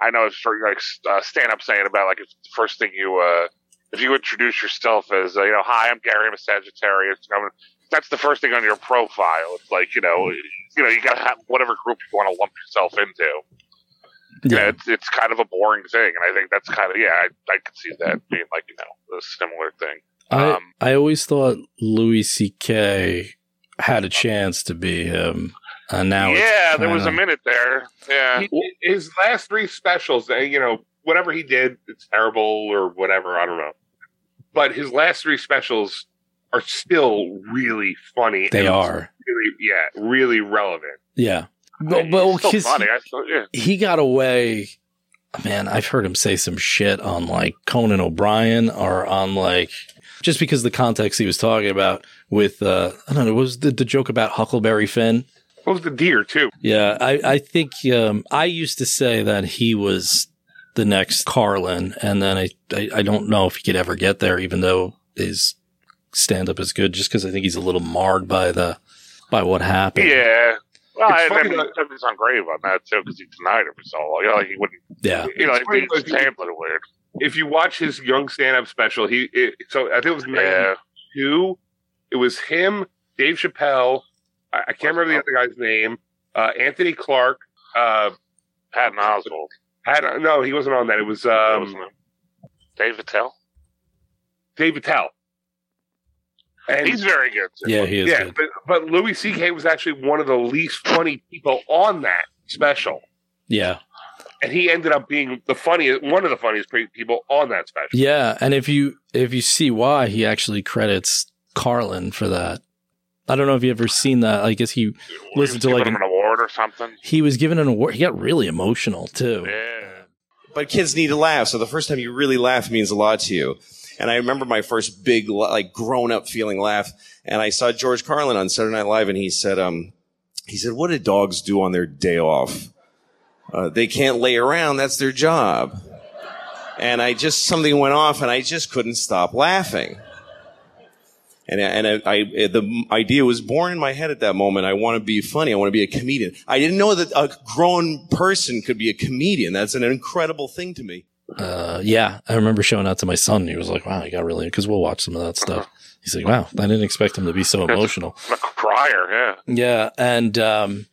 I know it's sort of like uh, Stanhope saying about like if the first thing you uh, if you introduce yourself as uh, you know, hi, I'm Gary, I'm a Sagittarius. I'm, that's the first thing on your profile. It's like you know, you know, you got to have whatever group you want to lump yourself into. Yeah, it's it's kind of a boring thing, and I think that's kind of yeah, I, I could see that being like you know a similar thing. I I always thought Louis C.K. had a chance to be him, and now it's yeah, there was a minute there. Yeah, He- his last three specials, uh, you know, whatever he did, it's terrible or whatever. I don't know. But his last three specials are still really funny. They are. Really, yeah, really relevant. Yeah. But, but still 'cause funny. I still, yeah. he got away. Man, I've heard him say some shit on like Conan O'Brien or on like just because the context he was talking about with uh I don't know, was the, the joke about Huckleberry Finn? What was the deer too? Yeah, I, I think um, I used to say that he was the next Carlin, and then I, I, I don't know if he could ever get there, even though his stand up is good, just because I think he's a little marred by the by what happened. Yeah. Well, It's I, I funny mean, that- he's on grave on that too because he denied it for so long. You know, like he wouldn't. Yeah. You know, It's like funny he's because he- weird. If you watch his young stand up special, he it, so I think it was Yeah. '92. It was him, Dave Chappelle. I, I can't remember the other guy's name. Uh, Anthony Clark. Uh, Patton Oswalt. had no, he wasn't on that. It was um, Dave Attell. Dave Attell. And He's very good. Too. Yeah, he is yeah, good. but but Louis C.K. was actually one of the least funny people on that special, Yeah. and he ended up being the funniest, one of the funniest people on that special. Yeah, and if you if you see why he actually credits Carlin for that. I don't know if you ever seen that. I guess he listened to like him an, an award or something. he was given an award. He got really emotional too. Yeah. But kids need to laugh, so the first time you really laugh means a lot to you. And I remember my first big, like, grown-up feeling laugh, and I saw George Carlin on Saturday Night Live, and he said, um, he said, "What do dogs do on their day off? Uh, they can't lay around. That's their job." And I just something went off, and I just couldn't stop laughing. And and I, I the idea was born in my head at that moment. I want to be funny. I want to be a comedian. I didn't know that a grown person could be a comedian. That's an incredible thing to me. Uh, yeah, I remember showing that to my son. He was like, "Wow, he got really," because we'll watch some of that stuff. He's like, "Wow, I didn't expect him to be so emotional." A crier. Yeah. Yeah, and um,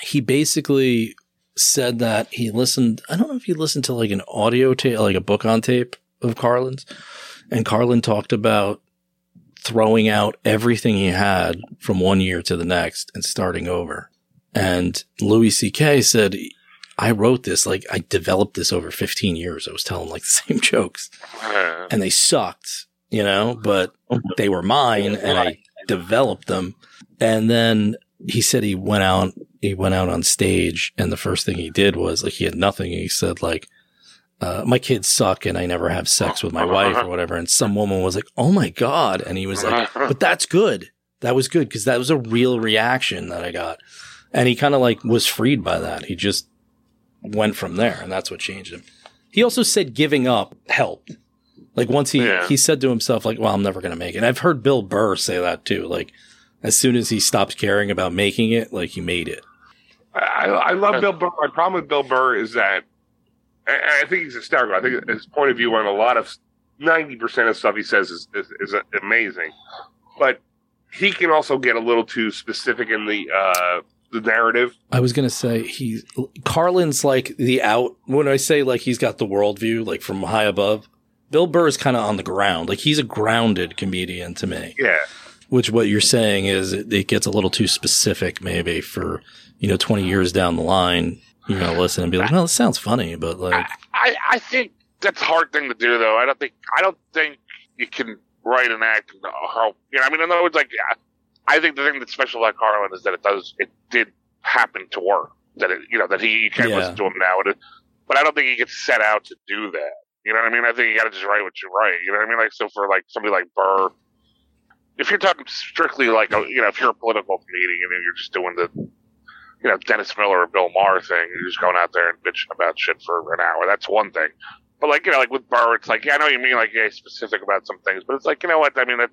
he basically said that he listened. I don't know if he listened to like an audio tape, like a book on tape of Carlin's, and Carlin talked about throwing out everything he had from one year to the next and starting over. And Louis C.K. said, "I wrote this like I developed this over 15 years. I was telling like the same jokes, and they sucked, you know, but they were mine and I developed them. And then he said he went out, he went out on stage and the first thing he did was like, he had nothing. He said like, uh, my kids suck and I never have sex with my wife or whatever. And some woman was like, Oh my God. And he was like, but that's good. That was good because that was a real reaction that I got. And he kind of like was freed by that. He just went from there and that's what changed him. He also said giving up helped. Like once he Yeah. he said to himself like, "Well, I'm never going to make it." I've heard Bill Burr say that too. Like as soon as he stopped caring about making it, like he made it. I, I love Bill Burr. My problem with Bill Burr is that I, I think he's hysterical. I think his point of view on a lot of ninety percent of stuff he says is, is, is amazing, but he can also get a little too specific in the uh, the narrative. I was gonna say he Carlin's like the out when I say like he's got the worldview like from high above. Bill Burr is kind of on the ground, like he's a grounded comedian to me. Yeah. Which what you're saying is it, it gets a little too specific, maybe for you know 20 years down the line. You know, listen and be like, "Well, this sounds funny," but like, I, I think that's a hard thing to do, though. I don't think I don't think you can write an act. and How you know? I mean, in other words, like yeah, I think the thing that's special about Carlin is that it does it did happen to work. That it you know that he you can't Yeah. listen to him now, it, but I don't think he gets set out to do that. You know what I mean? I think you got to just write what you write. You know what I mean? Like so for like somebody like Burr, if you're talking strictly like a, you know if you're a political comedian and you're just doing the you know Dennis Miller or Bill Maher thing, you're just going out there and bitching about shit for an hour. That's one thing. But like you know, like with Burr, it's like yeah, I know you mean like yeah, specific about some things, but it's like you know what I mean. It,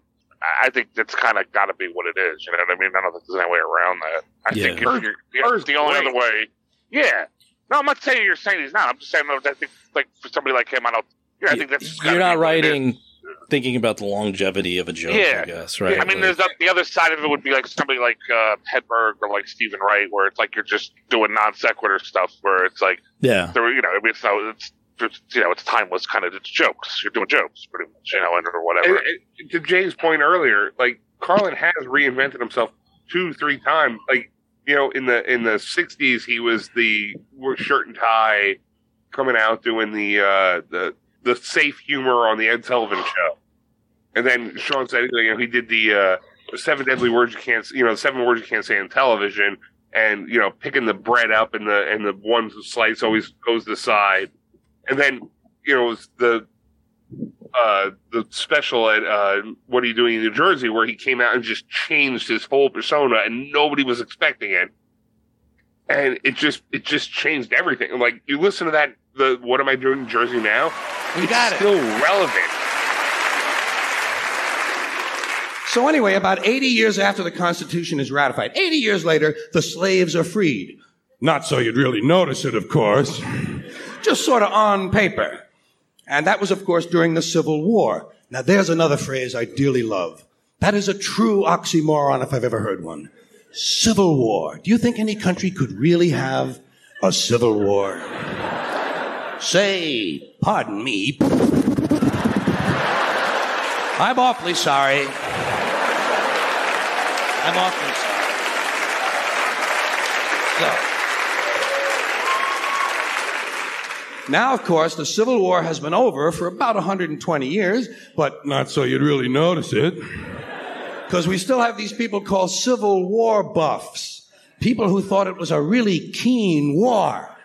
I think that's kind of got to be what it is. You know what I mean? I don't think there's any way around that. I Yeah. think if you're, if the only other way. Yeah. No, I'm not saying you're saying he's not. I'm just saying though, that I think like for somebody like him, I don't. Yeah, I think that's you're not what it is. writing thinking about the longevity of a joke. Yeah, I guess right. I mean, Like- there's the, the other side of it would be like somebody like uh, Hedberg or like Steven Wright, where it's like you're just doing non sequitur stuff, where it's like, Yeah. there, you know, I mean, it's no, it's, it's you know, it's timeless kind of jokes. You're doing jokes, pretty much, you know, and or whatever. And, and to Jay's point earlier, like Carlin has reinvented himself two, three times. Like you know, in the in the '60s, he was the shirt and tie coming out doing the uh, the the safe humor on the Ed Sullivan Show, and then Shaun said you know he did the uh, the seven deadly words you can't you know seven words you can't say on television, and you know picking the bread up and the and the one slice always goes to the side, and then you know it was the uh, the special at uh, What Are You Doing in New Jersey, where he came out and just changed his whole persona, and nobody was expecting it, and it just it just changed everything. Like you listen to that, the What Am I Doing in Jersey now? You it's got it. still relevant. So anyway, about 80 years after the Constitution is ratified, 80 years later, the slaves are freed. Not so you'd really notice it, of course. Just sort of on paper. And that was, of course, during the Civil War. Now there's another phrase I dearly love. That is a true oxymoron if I've ever heard one. Civil War. Do you think any country could really have a civil war? Say, pardon me. I'm awfully sorry. I'm awfully sorry. So. Now, of course, the Civil War has been over for about 120 years, but not so you'd really notice it. Because we still have these people called Civil War buffs. People who thought it was a really keen war.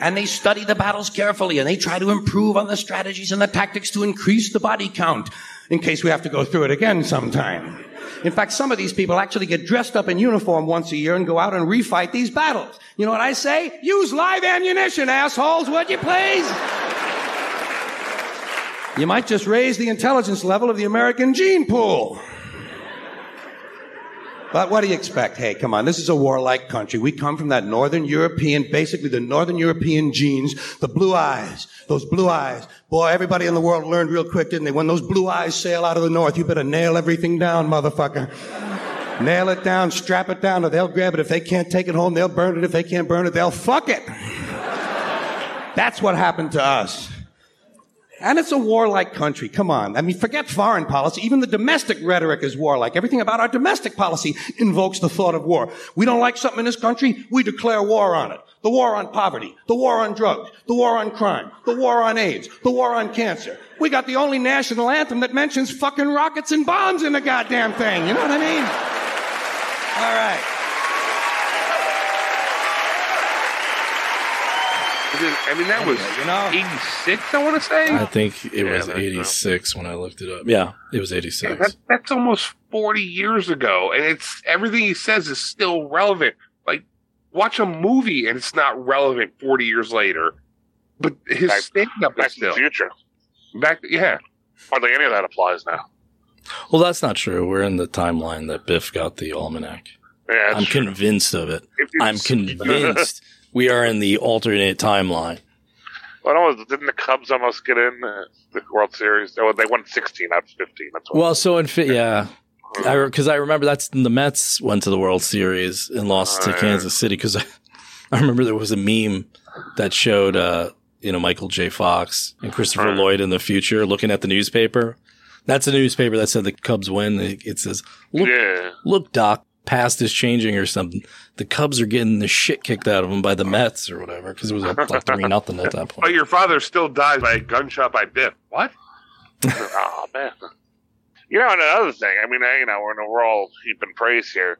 And they study the battles carefully and they try to improve on the strategies and the tactics to increase the body count in case we have to go through it again sometime. In fact, some of these people actually get dressed up in uniform once a year and go out and refight these battles. You know what I say? Use live ammunition, assholes, would you please? You might just raise the intelligence level of the American gene pool. But what do you expect? Hey, come on, this is a warlike country. We come from that northern European, basically the northern European genes, the blue eyes, those blue eyes. Boy, everybody in the world learned real quick, didn't they? When those blue eyes sail out of the north, you better nail everything down, motherfucker. nail it down, strap it down, or they'll grab it. If they can't take it home, they'll burn it. If they can't burn it, they'll fuck it. That's what happened to us. And it's a warlike country. Come on. I mean, forget foreign policy. Even the domestic rhetoric is warlike. Everything about our domestic policy invokes the thought of war. We don't like something in this country, we declare war on it. The war on poverty, the war on drugs, the war on crime, the war on AIDS, the war on cancer. We got the only national anthem that mentions fucking rockets and bombs in the goddamn thing. You know what I mean? All right. I mean, that was you know, 86, I want to say. I think it Yeah, was that's 86 when I looked it up. Yeah, it was Yeah, 86. that, that's almost 40 years ago, and it's everything he says is still relevant. Like, watch a movie and it's not relevant 40 years later, but his Back- stand up Back is to the still future. back. Yeah, Hardly any of that applies now. Well, that's not true. We're in the timeline that Biff got the almanac. Yeah, I'm true. convinced of it. I'm convinced we are in the alternate timeline. Well, almost, didn't the Cubs almost get in uh, the World Series? Oh, they won 16 out of 15. That's what. Well, so in fi- yeah, because I, remember that's the Mets went to the World Series and lost to Right. Kansas City. Because I, I remember there was a meme that showed, uh, you know, Michael J. Fox and Christopher. Lloyd in the future looking at the newspaper. That's a newspaper that said the Cubs win. It it says, "Look, Yeah. look, Doc, past is changing or something. The Cubs are getting the shit kicked out of them by the Mets or whatever because it was like three nothing at that point." But your father still died by a gunshot by Biff. What? oh man. You know, and another thing. I mean, I- you know, we're, we're all heaping praise here.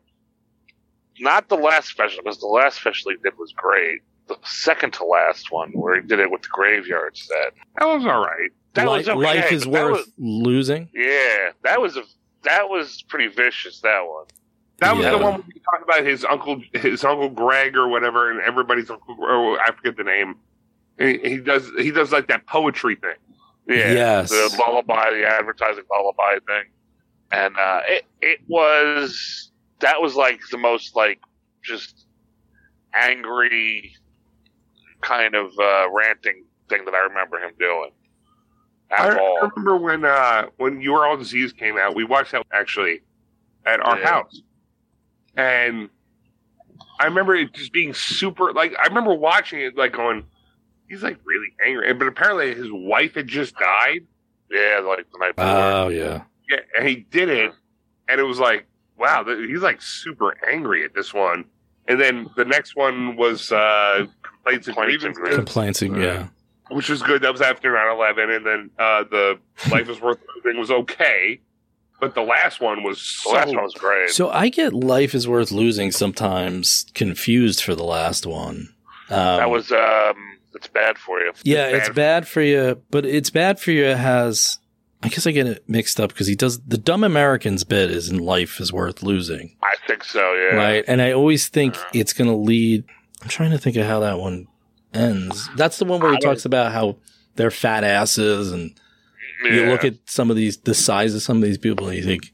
Not the last special, because the last special he did was great. The second to last one, where he did it with the graveyard set. That was all right. That Li- was okay, Life is worth was- losing. Yeah, that was a that was pretty vicious. That one. That was Yeah. the one we talked about his uncle, his uncle Greg or whatever, and everybody's uncle. Oh, I forget the name. He, he does he does like that poetry thing. Yeah, Yes. the lullaby, the advertising lullaby thing, and uh, it it was that was like the most like just angry kind of uh, ranting thing that I remember him doing. I, At I all. remember when uh when You Are All Disease came out, we watched that actually at our Yeah. house, and I remember it just being super. Like I remember watching it, like going, he's like really angry, but apparently his wife had just died. Yeah, like the night before. Oh yeah. Yeah, and he did it, and it was like, wow, he's like super angry at this one. And then the next one was uh, complaints and grievances, Complaints, yeah. which was good. That was after 9-11. and then uh, the Life is Worth Living was okay, but the last one was the so last one was great. So I get life is worth losing sometimes confused for the last one. Um, that was um, it's bad for you. yeah, it's bad for you, but it's bad for you has. I guess I get it mixed up because he does the dumb Americans bit is in life is worth losing, I think so. Yeah. right? And I always think it's going to lead. I'm trying to think of how that one ends. That's the one where he I don't- talks about how they're fat asses, and you look at some of these, the size of some of these people, and you think,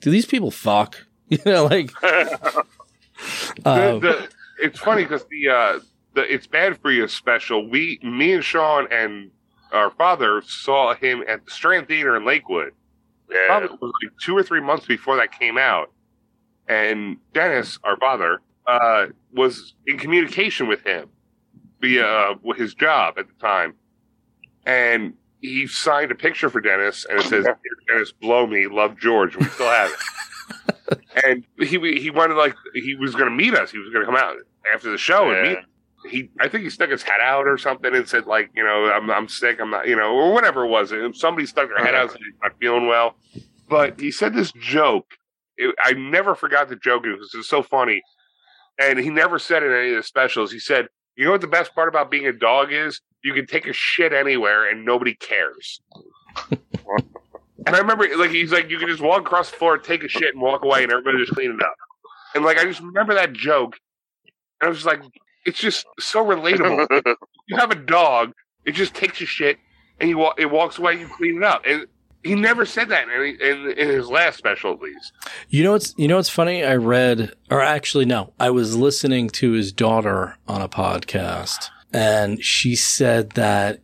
do these people fuck? You know, like. Uh, the, the, it's funny because the uh, the it's bad for you special. We, me and Shaun and our father saw him at the Strand Theater in Lakewood. yeah. Probably like two or three months before that came out, and Dennis, our father, uh, was in communication with him via uh, his job at the time, and he signed a picture for Dennis, and it says, "Dear "Dennis, blow me, love George." We still have it. and he he wanted like he was going to meet us. He was going to come out after the show and meet. Yeah. He, I think he stuck his head out or something and said like, you know, I'm I'm sick. I'm not, you know, or whatever it was. And somebody stuck their head out, said he's not feeling well. But he said this joke. It, I never forgot the joke. Because it was just so funny. And he never said it in any of the specials. He said, "You know what the best part about being a dog is? You can take a shit anywhere and nobody cares." and I remember, like, he's like, you can just walk across the floor, take a shit, and walk away, and everybody just clean it up. And like, I just remember that joke, and I was just like, it's just so relatable. you have a dog, it just takes a shit, and you walk, it walks away, you clean it up, and he never said that in, in in his last special, at least. You know what's you know what's funny? I read or actually no, I was listening to his daughter on a podcast and she said that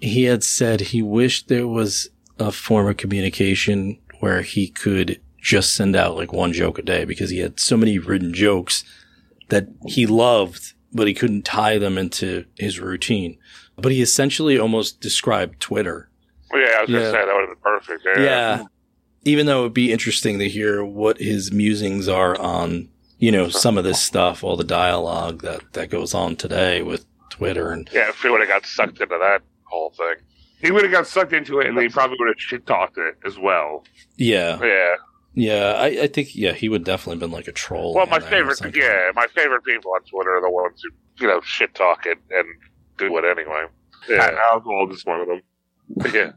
he had said he wished there was a form of communication where he could just send out like one joke a day because he had so many written jokes that he loved, but he couldn't tie them into his routine. But he essentially almost described Twitter Well, yeah, I was Yeah. gonna say that would have been perfect. Yeah. yeah. Even though it'd be interesting to hear what his musings are on, you know, some of this stuff, all the dialogue that, that goes on today with Twitter and Yeah, if he would have got sucked into that whole thing. He would have got sucked into it, and then he probably would have shit talked it as well. yeah, Yeah. yeah. I, I think yeah, he would definitely been like a troll. Well, my favorite, yeah, my favorite people on Twitter are the ones who, you know, shit talk it and do it anyway. Yeah. Oswalt is one of them. yeah.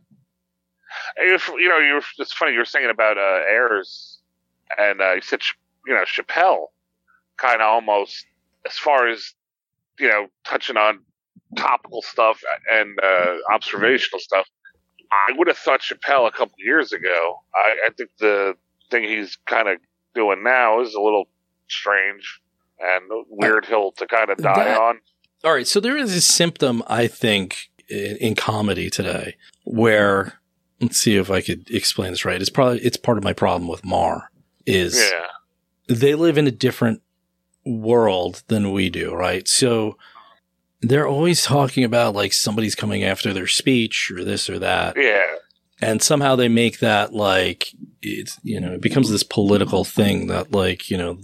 If, you know, you were, it's funny you were saying about uh, Ayers, and uh, you said, you know, Chappelle, kind of almost as far as you know, touching on topical stuff and uh, observational stuff. I would have thought Chappelle a couple years ago. I, I think the thing he's kind of doing now is a little strange and weird hill to kind of die That- on. All right, so there is a symptom I think in, in comedy today where let's see if I could explain this right. It's probably it's part of my problem with Maher. is Yeah. they live in a different world than we do, right? So they're always talking about like somebody's coming after their speech or this or that. Yeah. And somehow they make that like it's you know, it becomes this political thing that like, you know,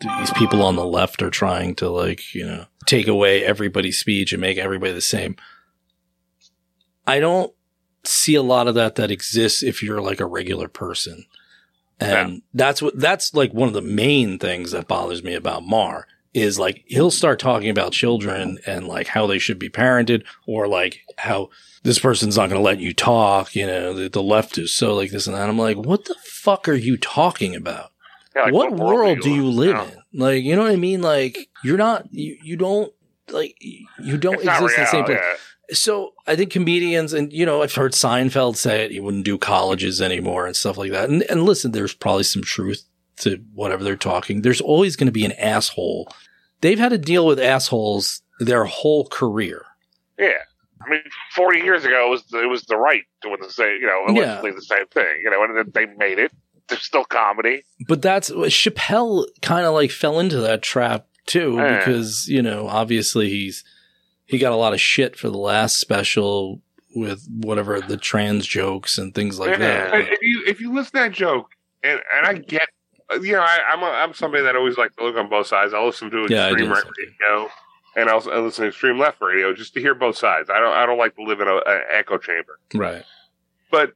these people on the left are trying to like, you know, take away everybody's speech and make everybody the same. I don't see a lot of that that exists if you're like a regular person. And that's what that's like one of the main things that bothers me about Maher is like he'll start talking about children and like how they should be parented or like how this person's not going to let you talk, you know, the, the left is so like this and that. I'm like, what the fuck are you talking about? Yeah, like, what, what world, world do you live in? Like, you know what I mean? Like, you're not, you, you don't, like, you don't It's exist in the same place. So I think comedians, and you know, I've heard Seinfeld say it, he wouldn't do colleges anymore and stuff like that. And, and listen, there's probably some truth to whatever they're talking. There's always going to be an asshole. They've had to deal with assholes their whole career. Yeah. I mean, 40 years ago, it was the, it was the right doing the same, you know, Yeah. the same thing, you know, and then they made it. There's still comedy. But that's Chappelle kind of like fell into that trap too Yeah. because you know obviously he's he got a lot of shit for the last special with whatever the trans jokes and things like that. And If you if you listen to that joke, and and I get, you know, I, I'm a, I'm somebody that always like to look on both sides. I'll listen to Yeah, extreme do. right radio, and I'll, I'll listen to extreme left radio just to hear both sides. I don't I don't like to live in an echo chamber. Right. But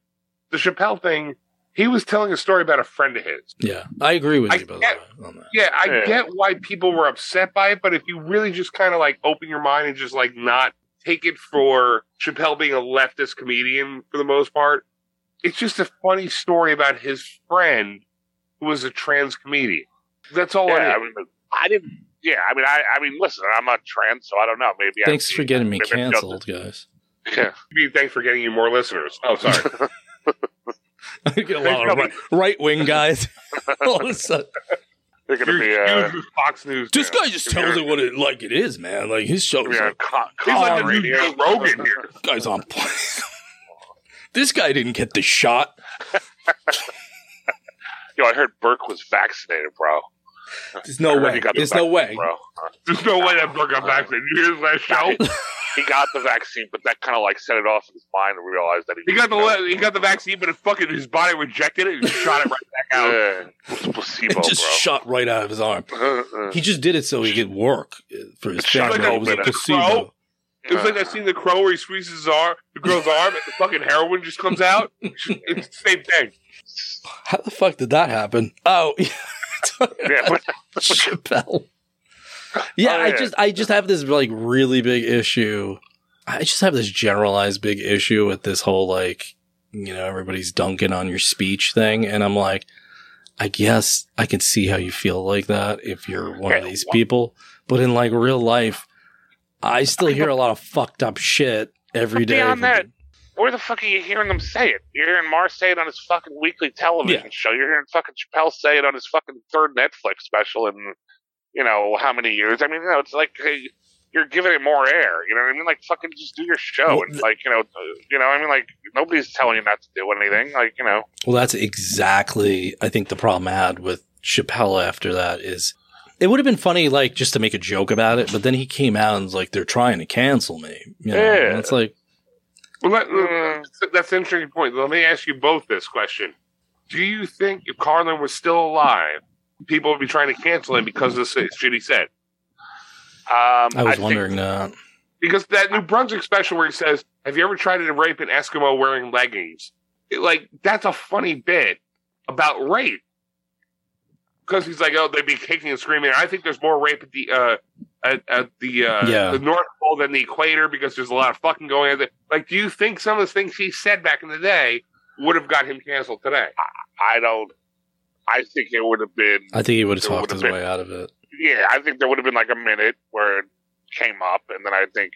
the Chappelle thing, he was telling a story about a friend of his. Yeah, I agree with I you. By get- way, on that. Yeah, I Yeah. get why people were upset by it, but if you really just kind of like open your mind and just like not take it for Chappelle being a leftist comedian for the most part, it's just a funny story about his friend who was a trans comedian. That's all yeah, I it mean, I didn't. Yeah, I mean, I, I mean, listen, I'm not trans, so I don't know. Maybe. I- Thanks for getting me maybe canceled, guys. Yeah. is. Thanks for getting you more listeners. Oh, sorry. I get a lot of right wing guys. All of a sudden, They're going to be. Uh, Fox News. this now. guy just tells it what it like it is, man. Like his show. gonna be on co- He's like color the new. Joe Rogan here. guy's on point. this guy didn't get the shot. Yo, I heard Burke was vaccinated, bro. There's no way. he got the There's no way. bro. There's no way that book got vaccinated. You hear his last show? He got the vaccine, but that kind of like set it off in his mind and realized that he, He got the know, le- he got the vaccine, but it fucking his body rejected it and shot it right back out. Yeah, it was placebo, It just bro. shot right out of his arm. Uh, uh. He just did it so he could work uh, for his Shot family. like It was a a placebo. crow. It was like that scene in the crow where he squeezes his arm, the girl's arm, and the fucking heroin just comes out. It's the same thing. How the fuck did that happen? Oh, Yeah, but- Chappelle. Yeah, Oh, I just I just have this like really big issue. I just have this generalized big issue with this whole like you know everybody's dunking on your speech thing, and I'm like, I guess I can see how you feel like that if you're one of these people, but in like real life, I still hear a lot of fucked up shit every day. Beyond that, where the fuck are you hearing them say it? You're hearing Maher's say it on his fucking weekly television Yeah. show. You're hearing fucking Chappelle say it on his fucking third Netflix special in, you know, how many years? I mean, you know, it's like hey, you're giving it more air. You know what I mean? Like fucking just do your show Well, and like you know, uh, you know, I mean, like nobody's telling you not to do anything. Like you know, Well, that's exactly, I think, the problem I had with Chappelle after that is it would have been funny, like, just to make a joke about it, but then he came out and was like, they're trying to cancel me. You know? Yeah. And it's like, Well, that, Mm. that's an interesting point. Let me ask you both this question: Do you think if Carlin was still alive, people would be trying to cancel him because of the shit he said? um, I was think- wondering that. Because that New Brunswick special where he says, "Have you ever tried to rape an Eskimo wearing leggings?" It, like that's a funny bit about rape. Because he's like, "Oh, they'd be kicking and screaming." I think there's more rape at the uh, at, at the uh, Yeah. the North Pole than the equator because there's a lot of fucking going on. There. Like, do you think some of the things he said back in the day would have got him canceled today? I don't. I think it would have been. I think he would have talked his been- way out of it. Yeah, I think there would have been like a minute where it came up, and then I think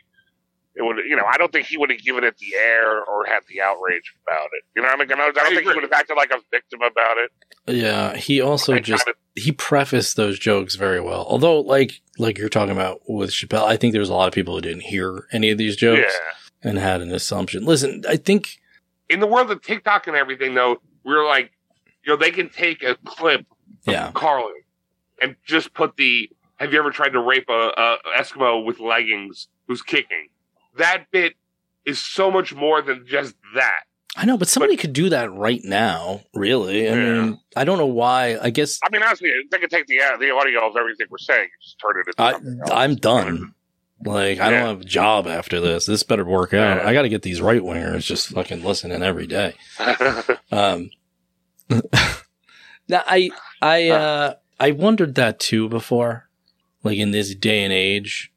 it would. You know, I don't think he would have given it the air or had the outrage about it. You know what I mean? I don't think he would have acted like a victim about it. Yeah, he also I just kinda- he prefaced those jokes very well. Although, like like you're talking about with Chappelle, I think there's a lot of people who didn't hear any of these jokes Yeah. and had an assumption. Listen, I think in the world of TikTok and everything, though, we're like, you know, they can take a clip Yeah. Carlin, and just put the "Have you ever tried to rape a, a Eskimo with leggings who's kicking?" That bit is so much more than just that. I know, but somebody could do that right now, really. I mean, I don't know why. I guess I mean, honestly, they could take the uh, the audio of everything we're saying, and just turn it into I, something else. I'm done. Like, I Yeah. don't have a job after this. This better work out. I got to get these right wingers just fucking listening every day. Um, now I, I, uh, I wondered that too before, like in this day and age.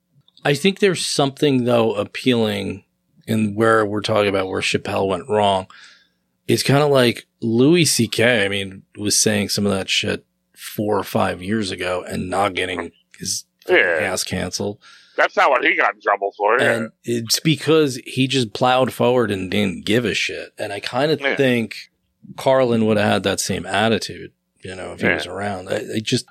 I think there's something though appealing in where we're talking about where Chappelle went wrong. It's kind of like Louis C.K. I mean, was saying some of that shit four or five years ago and not getting his Yeah. ass canceled. That's not what he got in trouble for. Yeah. And it's because he just plowed forward and didn't give a shit. And I kind of Yeah. think Carlin would have had that same attitude, you know, if he was around. I, I just,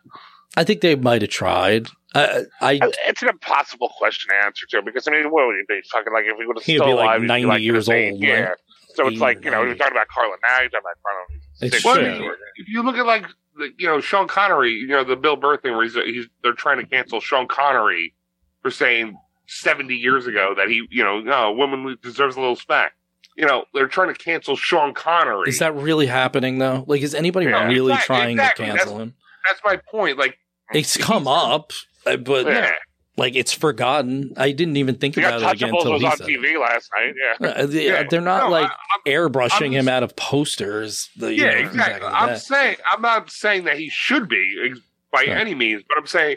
I think they might have tried. Uh, I, I, it's an impossible question to answer too, because I mean, what would he be? Fucking like if he would have He'd still be, like, alive, he'd 90 be like in years his eight- old, Yeah. like, so it's like you know, 90. you're talking about Carlin now, you're talking about Carlin. It's Well, years if, if you look at like the, you know Sean Connery, you know the Bill Burr thing where he's, he's they're trying to cancel Sean Connery for saying seventy years ago that he you know no woman deserves a little smack. You know they're trying to cancel Sean Connery. is that really happening though? Like, is anybody Yeah, really exact- trying exactly. to cancel him? That's my point. Like It's come up, uh, but Yeah. like it's forgotten. I didn't even think about it again until was he on. TV last night. Yeah, Uh, they, Yeah. They're not No, like I- airbrushing I'm him out of posters. The, yeah, know, back exactly. I'm saying I'm not saying that he should be by Right. any means, but I'm saying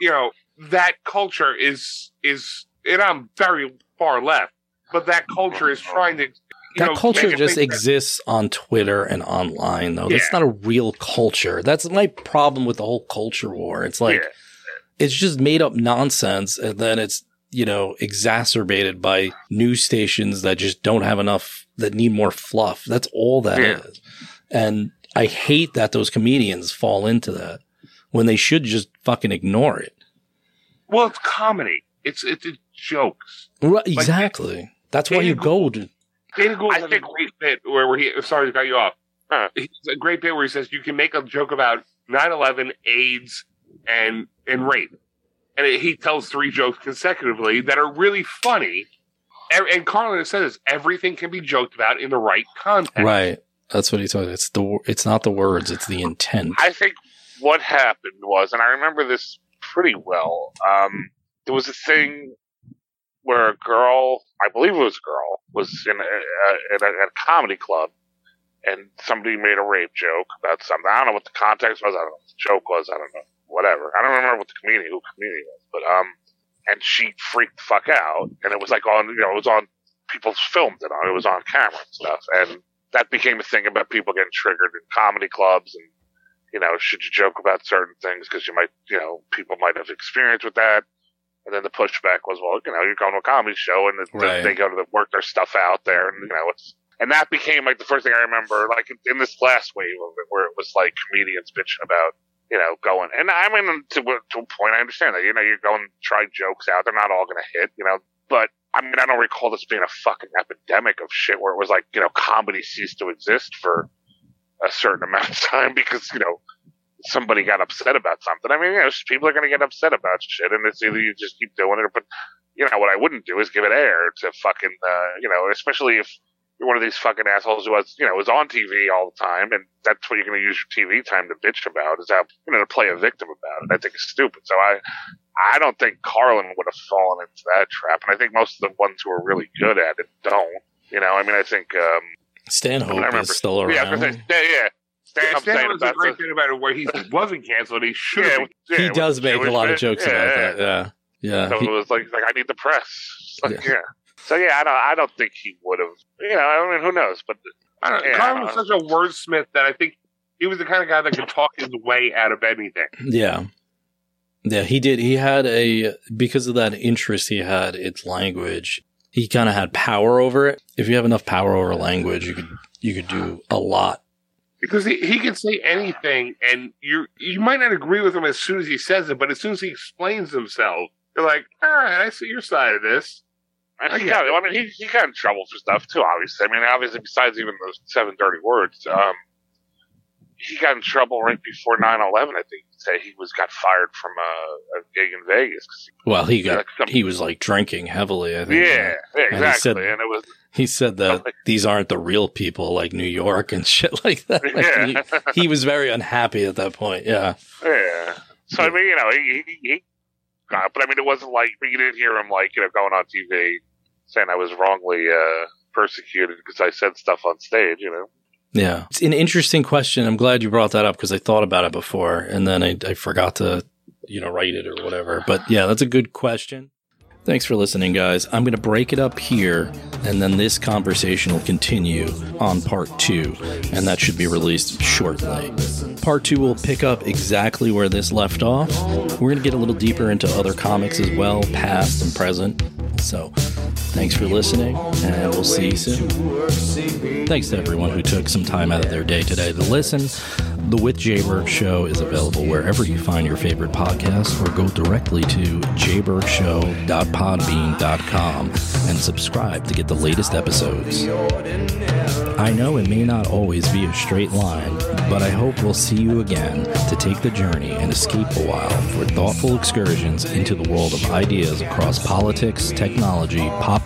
you know that culture is is and I'm very far left, but that culture is trying to. That know, culture just that- exists on Twitter and online, though. That's not a real culture. That's my problem with the whole culture war. It's like Yeah. It's just made up nonsense, and then it's you know exacerbated by news stations that just don't have enough, that need more fluff. That's all that is. Yeah. And I hate that those comedians fall into that when they should just fucking ignore it. Well, it's comedy. It's it's, it's jokes. Right, exactly. That's why you go to. Dana Gould has a great bit where, where he. Sorry to cut you off. It's a great bit where he says you can make a joke about 9/11, AIDS, and and rape, and it, he tells three jokes consecutively that are really funny. And, and Carlin says everything can be joked about in the right context. Right. That's what he told. It's the. It's not the words. It's the intent. I think what happened was, and I remember this pretty well. Um, there was a thing where a girl, I believe it was a girl, was in a, a, in a, a comedy club, and somebody made a rape joke about something. I don't know what the context was. I don't know what the joke was. I don't know. Whatever. I don't remember what the comedian, who comedian was, but um, and she freaked the fuck out, and it was like on, you know, it was on people's filmed it on, it was on camera and stuff, and that became a thing about people getting triggered in comedy clubs and you know, should you joke about certain things because you might, you know, people might have experience with that. And then the pushback was, well, you know, you're going to a comedy show and the, Right. they go to the, work their stuff out there, and you know, it's and that became like the first thing I remember, like in this last wave of it, where it was like comedians bitching about, you know, going. And I mean, to to a point, I understand that. You know, you're going to try jokes out; they're not all going to hit, you know. But I mean, I don't recall this being a fucking epidemic of shit where it was like, you know, comedy ceased to exist for a certain amount of time because you know somebody got upset about something. I mean, you know, people are going to get upset about shit, and it's either you just keep doing it, but you know what I wouldn't do is give it air to fucking, uh, you know, especially if you're one of these fucking assholes who was, you know, is on TV all the time, and that's what you're going to use your TV time to bitch about is how, you know, to play a victim about it. I think it's stupid. So I, I don't think Carlin would have fallen into that trap, and I think most of the ones who are really good at it don't. You know, I mean, I think um, Stanhope I remember- is still yeah, around. was gonna say, yeah, yeah. Stan, I'm Stan saying was a great thing about it where he wasn't canceled. He should Yeah, yeah, he does the make a lot of jokes Yeah, about yeah. that. Yeah, yeah. So He- it was like, like I need the press. Like, yeah. So yeah, I don't, I don't think he would have. You know, I mean, who knows? But I don't, yeah, Carlin was uh, such a wordsmith that I think he was the kind of guy that could talk his way out of anything. Yeah. Yeah, he did. He had a, because of that interest he had, its language, he kind of had power over it. If you have enough power over language, you could, you could do a lot. Because he, he can say anything, and you you might not agree with him as soon as he says it, but as soon as he explains himself, you're like, all right, I see your side of this. I, he got, I mean, he, he got in trouble for stuff too. Obviously, I mean, obviously, besides even those seven dirty words, um, he got in trouble right before 9-11. I think he said he was got fired from a, a gig in Vegas. 'cause he- Well, he got like some- he was like drinking heavily. I think. yeah, yeah, And he exactly. said- and it was He said that these aren't the real people like New York and shit like that. Like, Yeah. he, he was very unhappy at that point. Yeah. Yeah. So I mean, you know, he, he, he got, but I mean, it wasn't like, you didn't hear him like, you know, going on TV saying I was wrongly uh, persecuted because I said stuff on stage. You know. Yeah. It's an interesting question. I'm glad you brought that up because I thought about it before and then I, I forgot to, you know, write it or whatever. But yeah, that's a good question. Thanks for listening, guys. I'm going to break it up here, and then this conversation will continue on part two, and that should be released shortly. Part two will pick up exactly where this left off. We're going to get a little deeper into other comics as well, past and present. So, thanks for listening, and we'll see you soon. Thanks to everyone who took some time out of their day today to listen. The With Jay Berg Show is available wherever you find your favorite podcasts, or go directly to jaybergshow.podbean.com and subscribe to get the latest episodes. I know it may not always be a straight line, but I hope we'll see you again to take the journey and escape a while for thoughtful excursions into the world of ideas across politics, technology, pop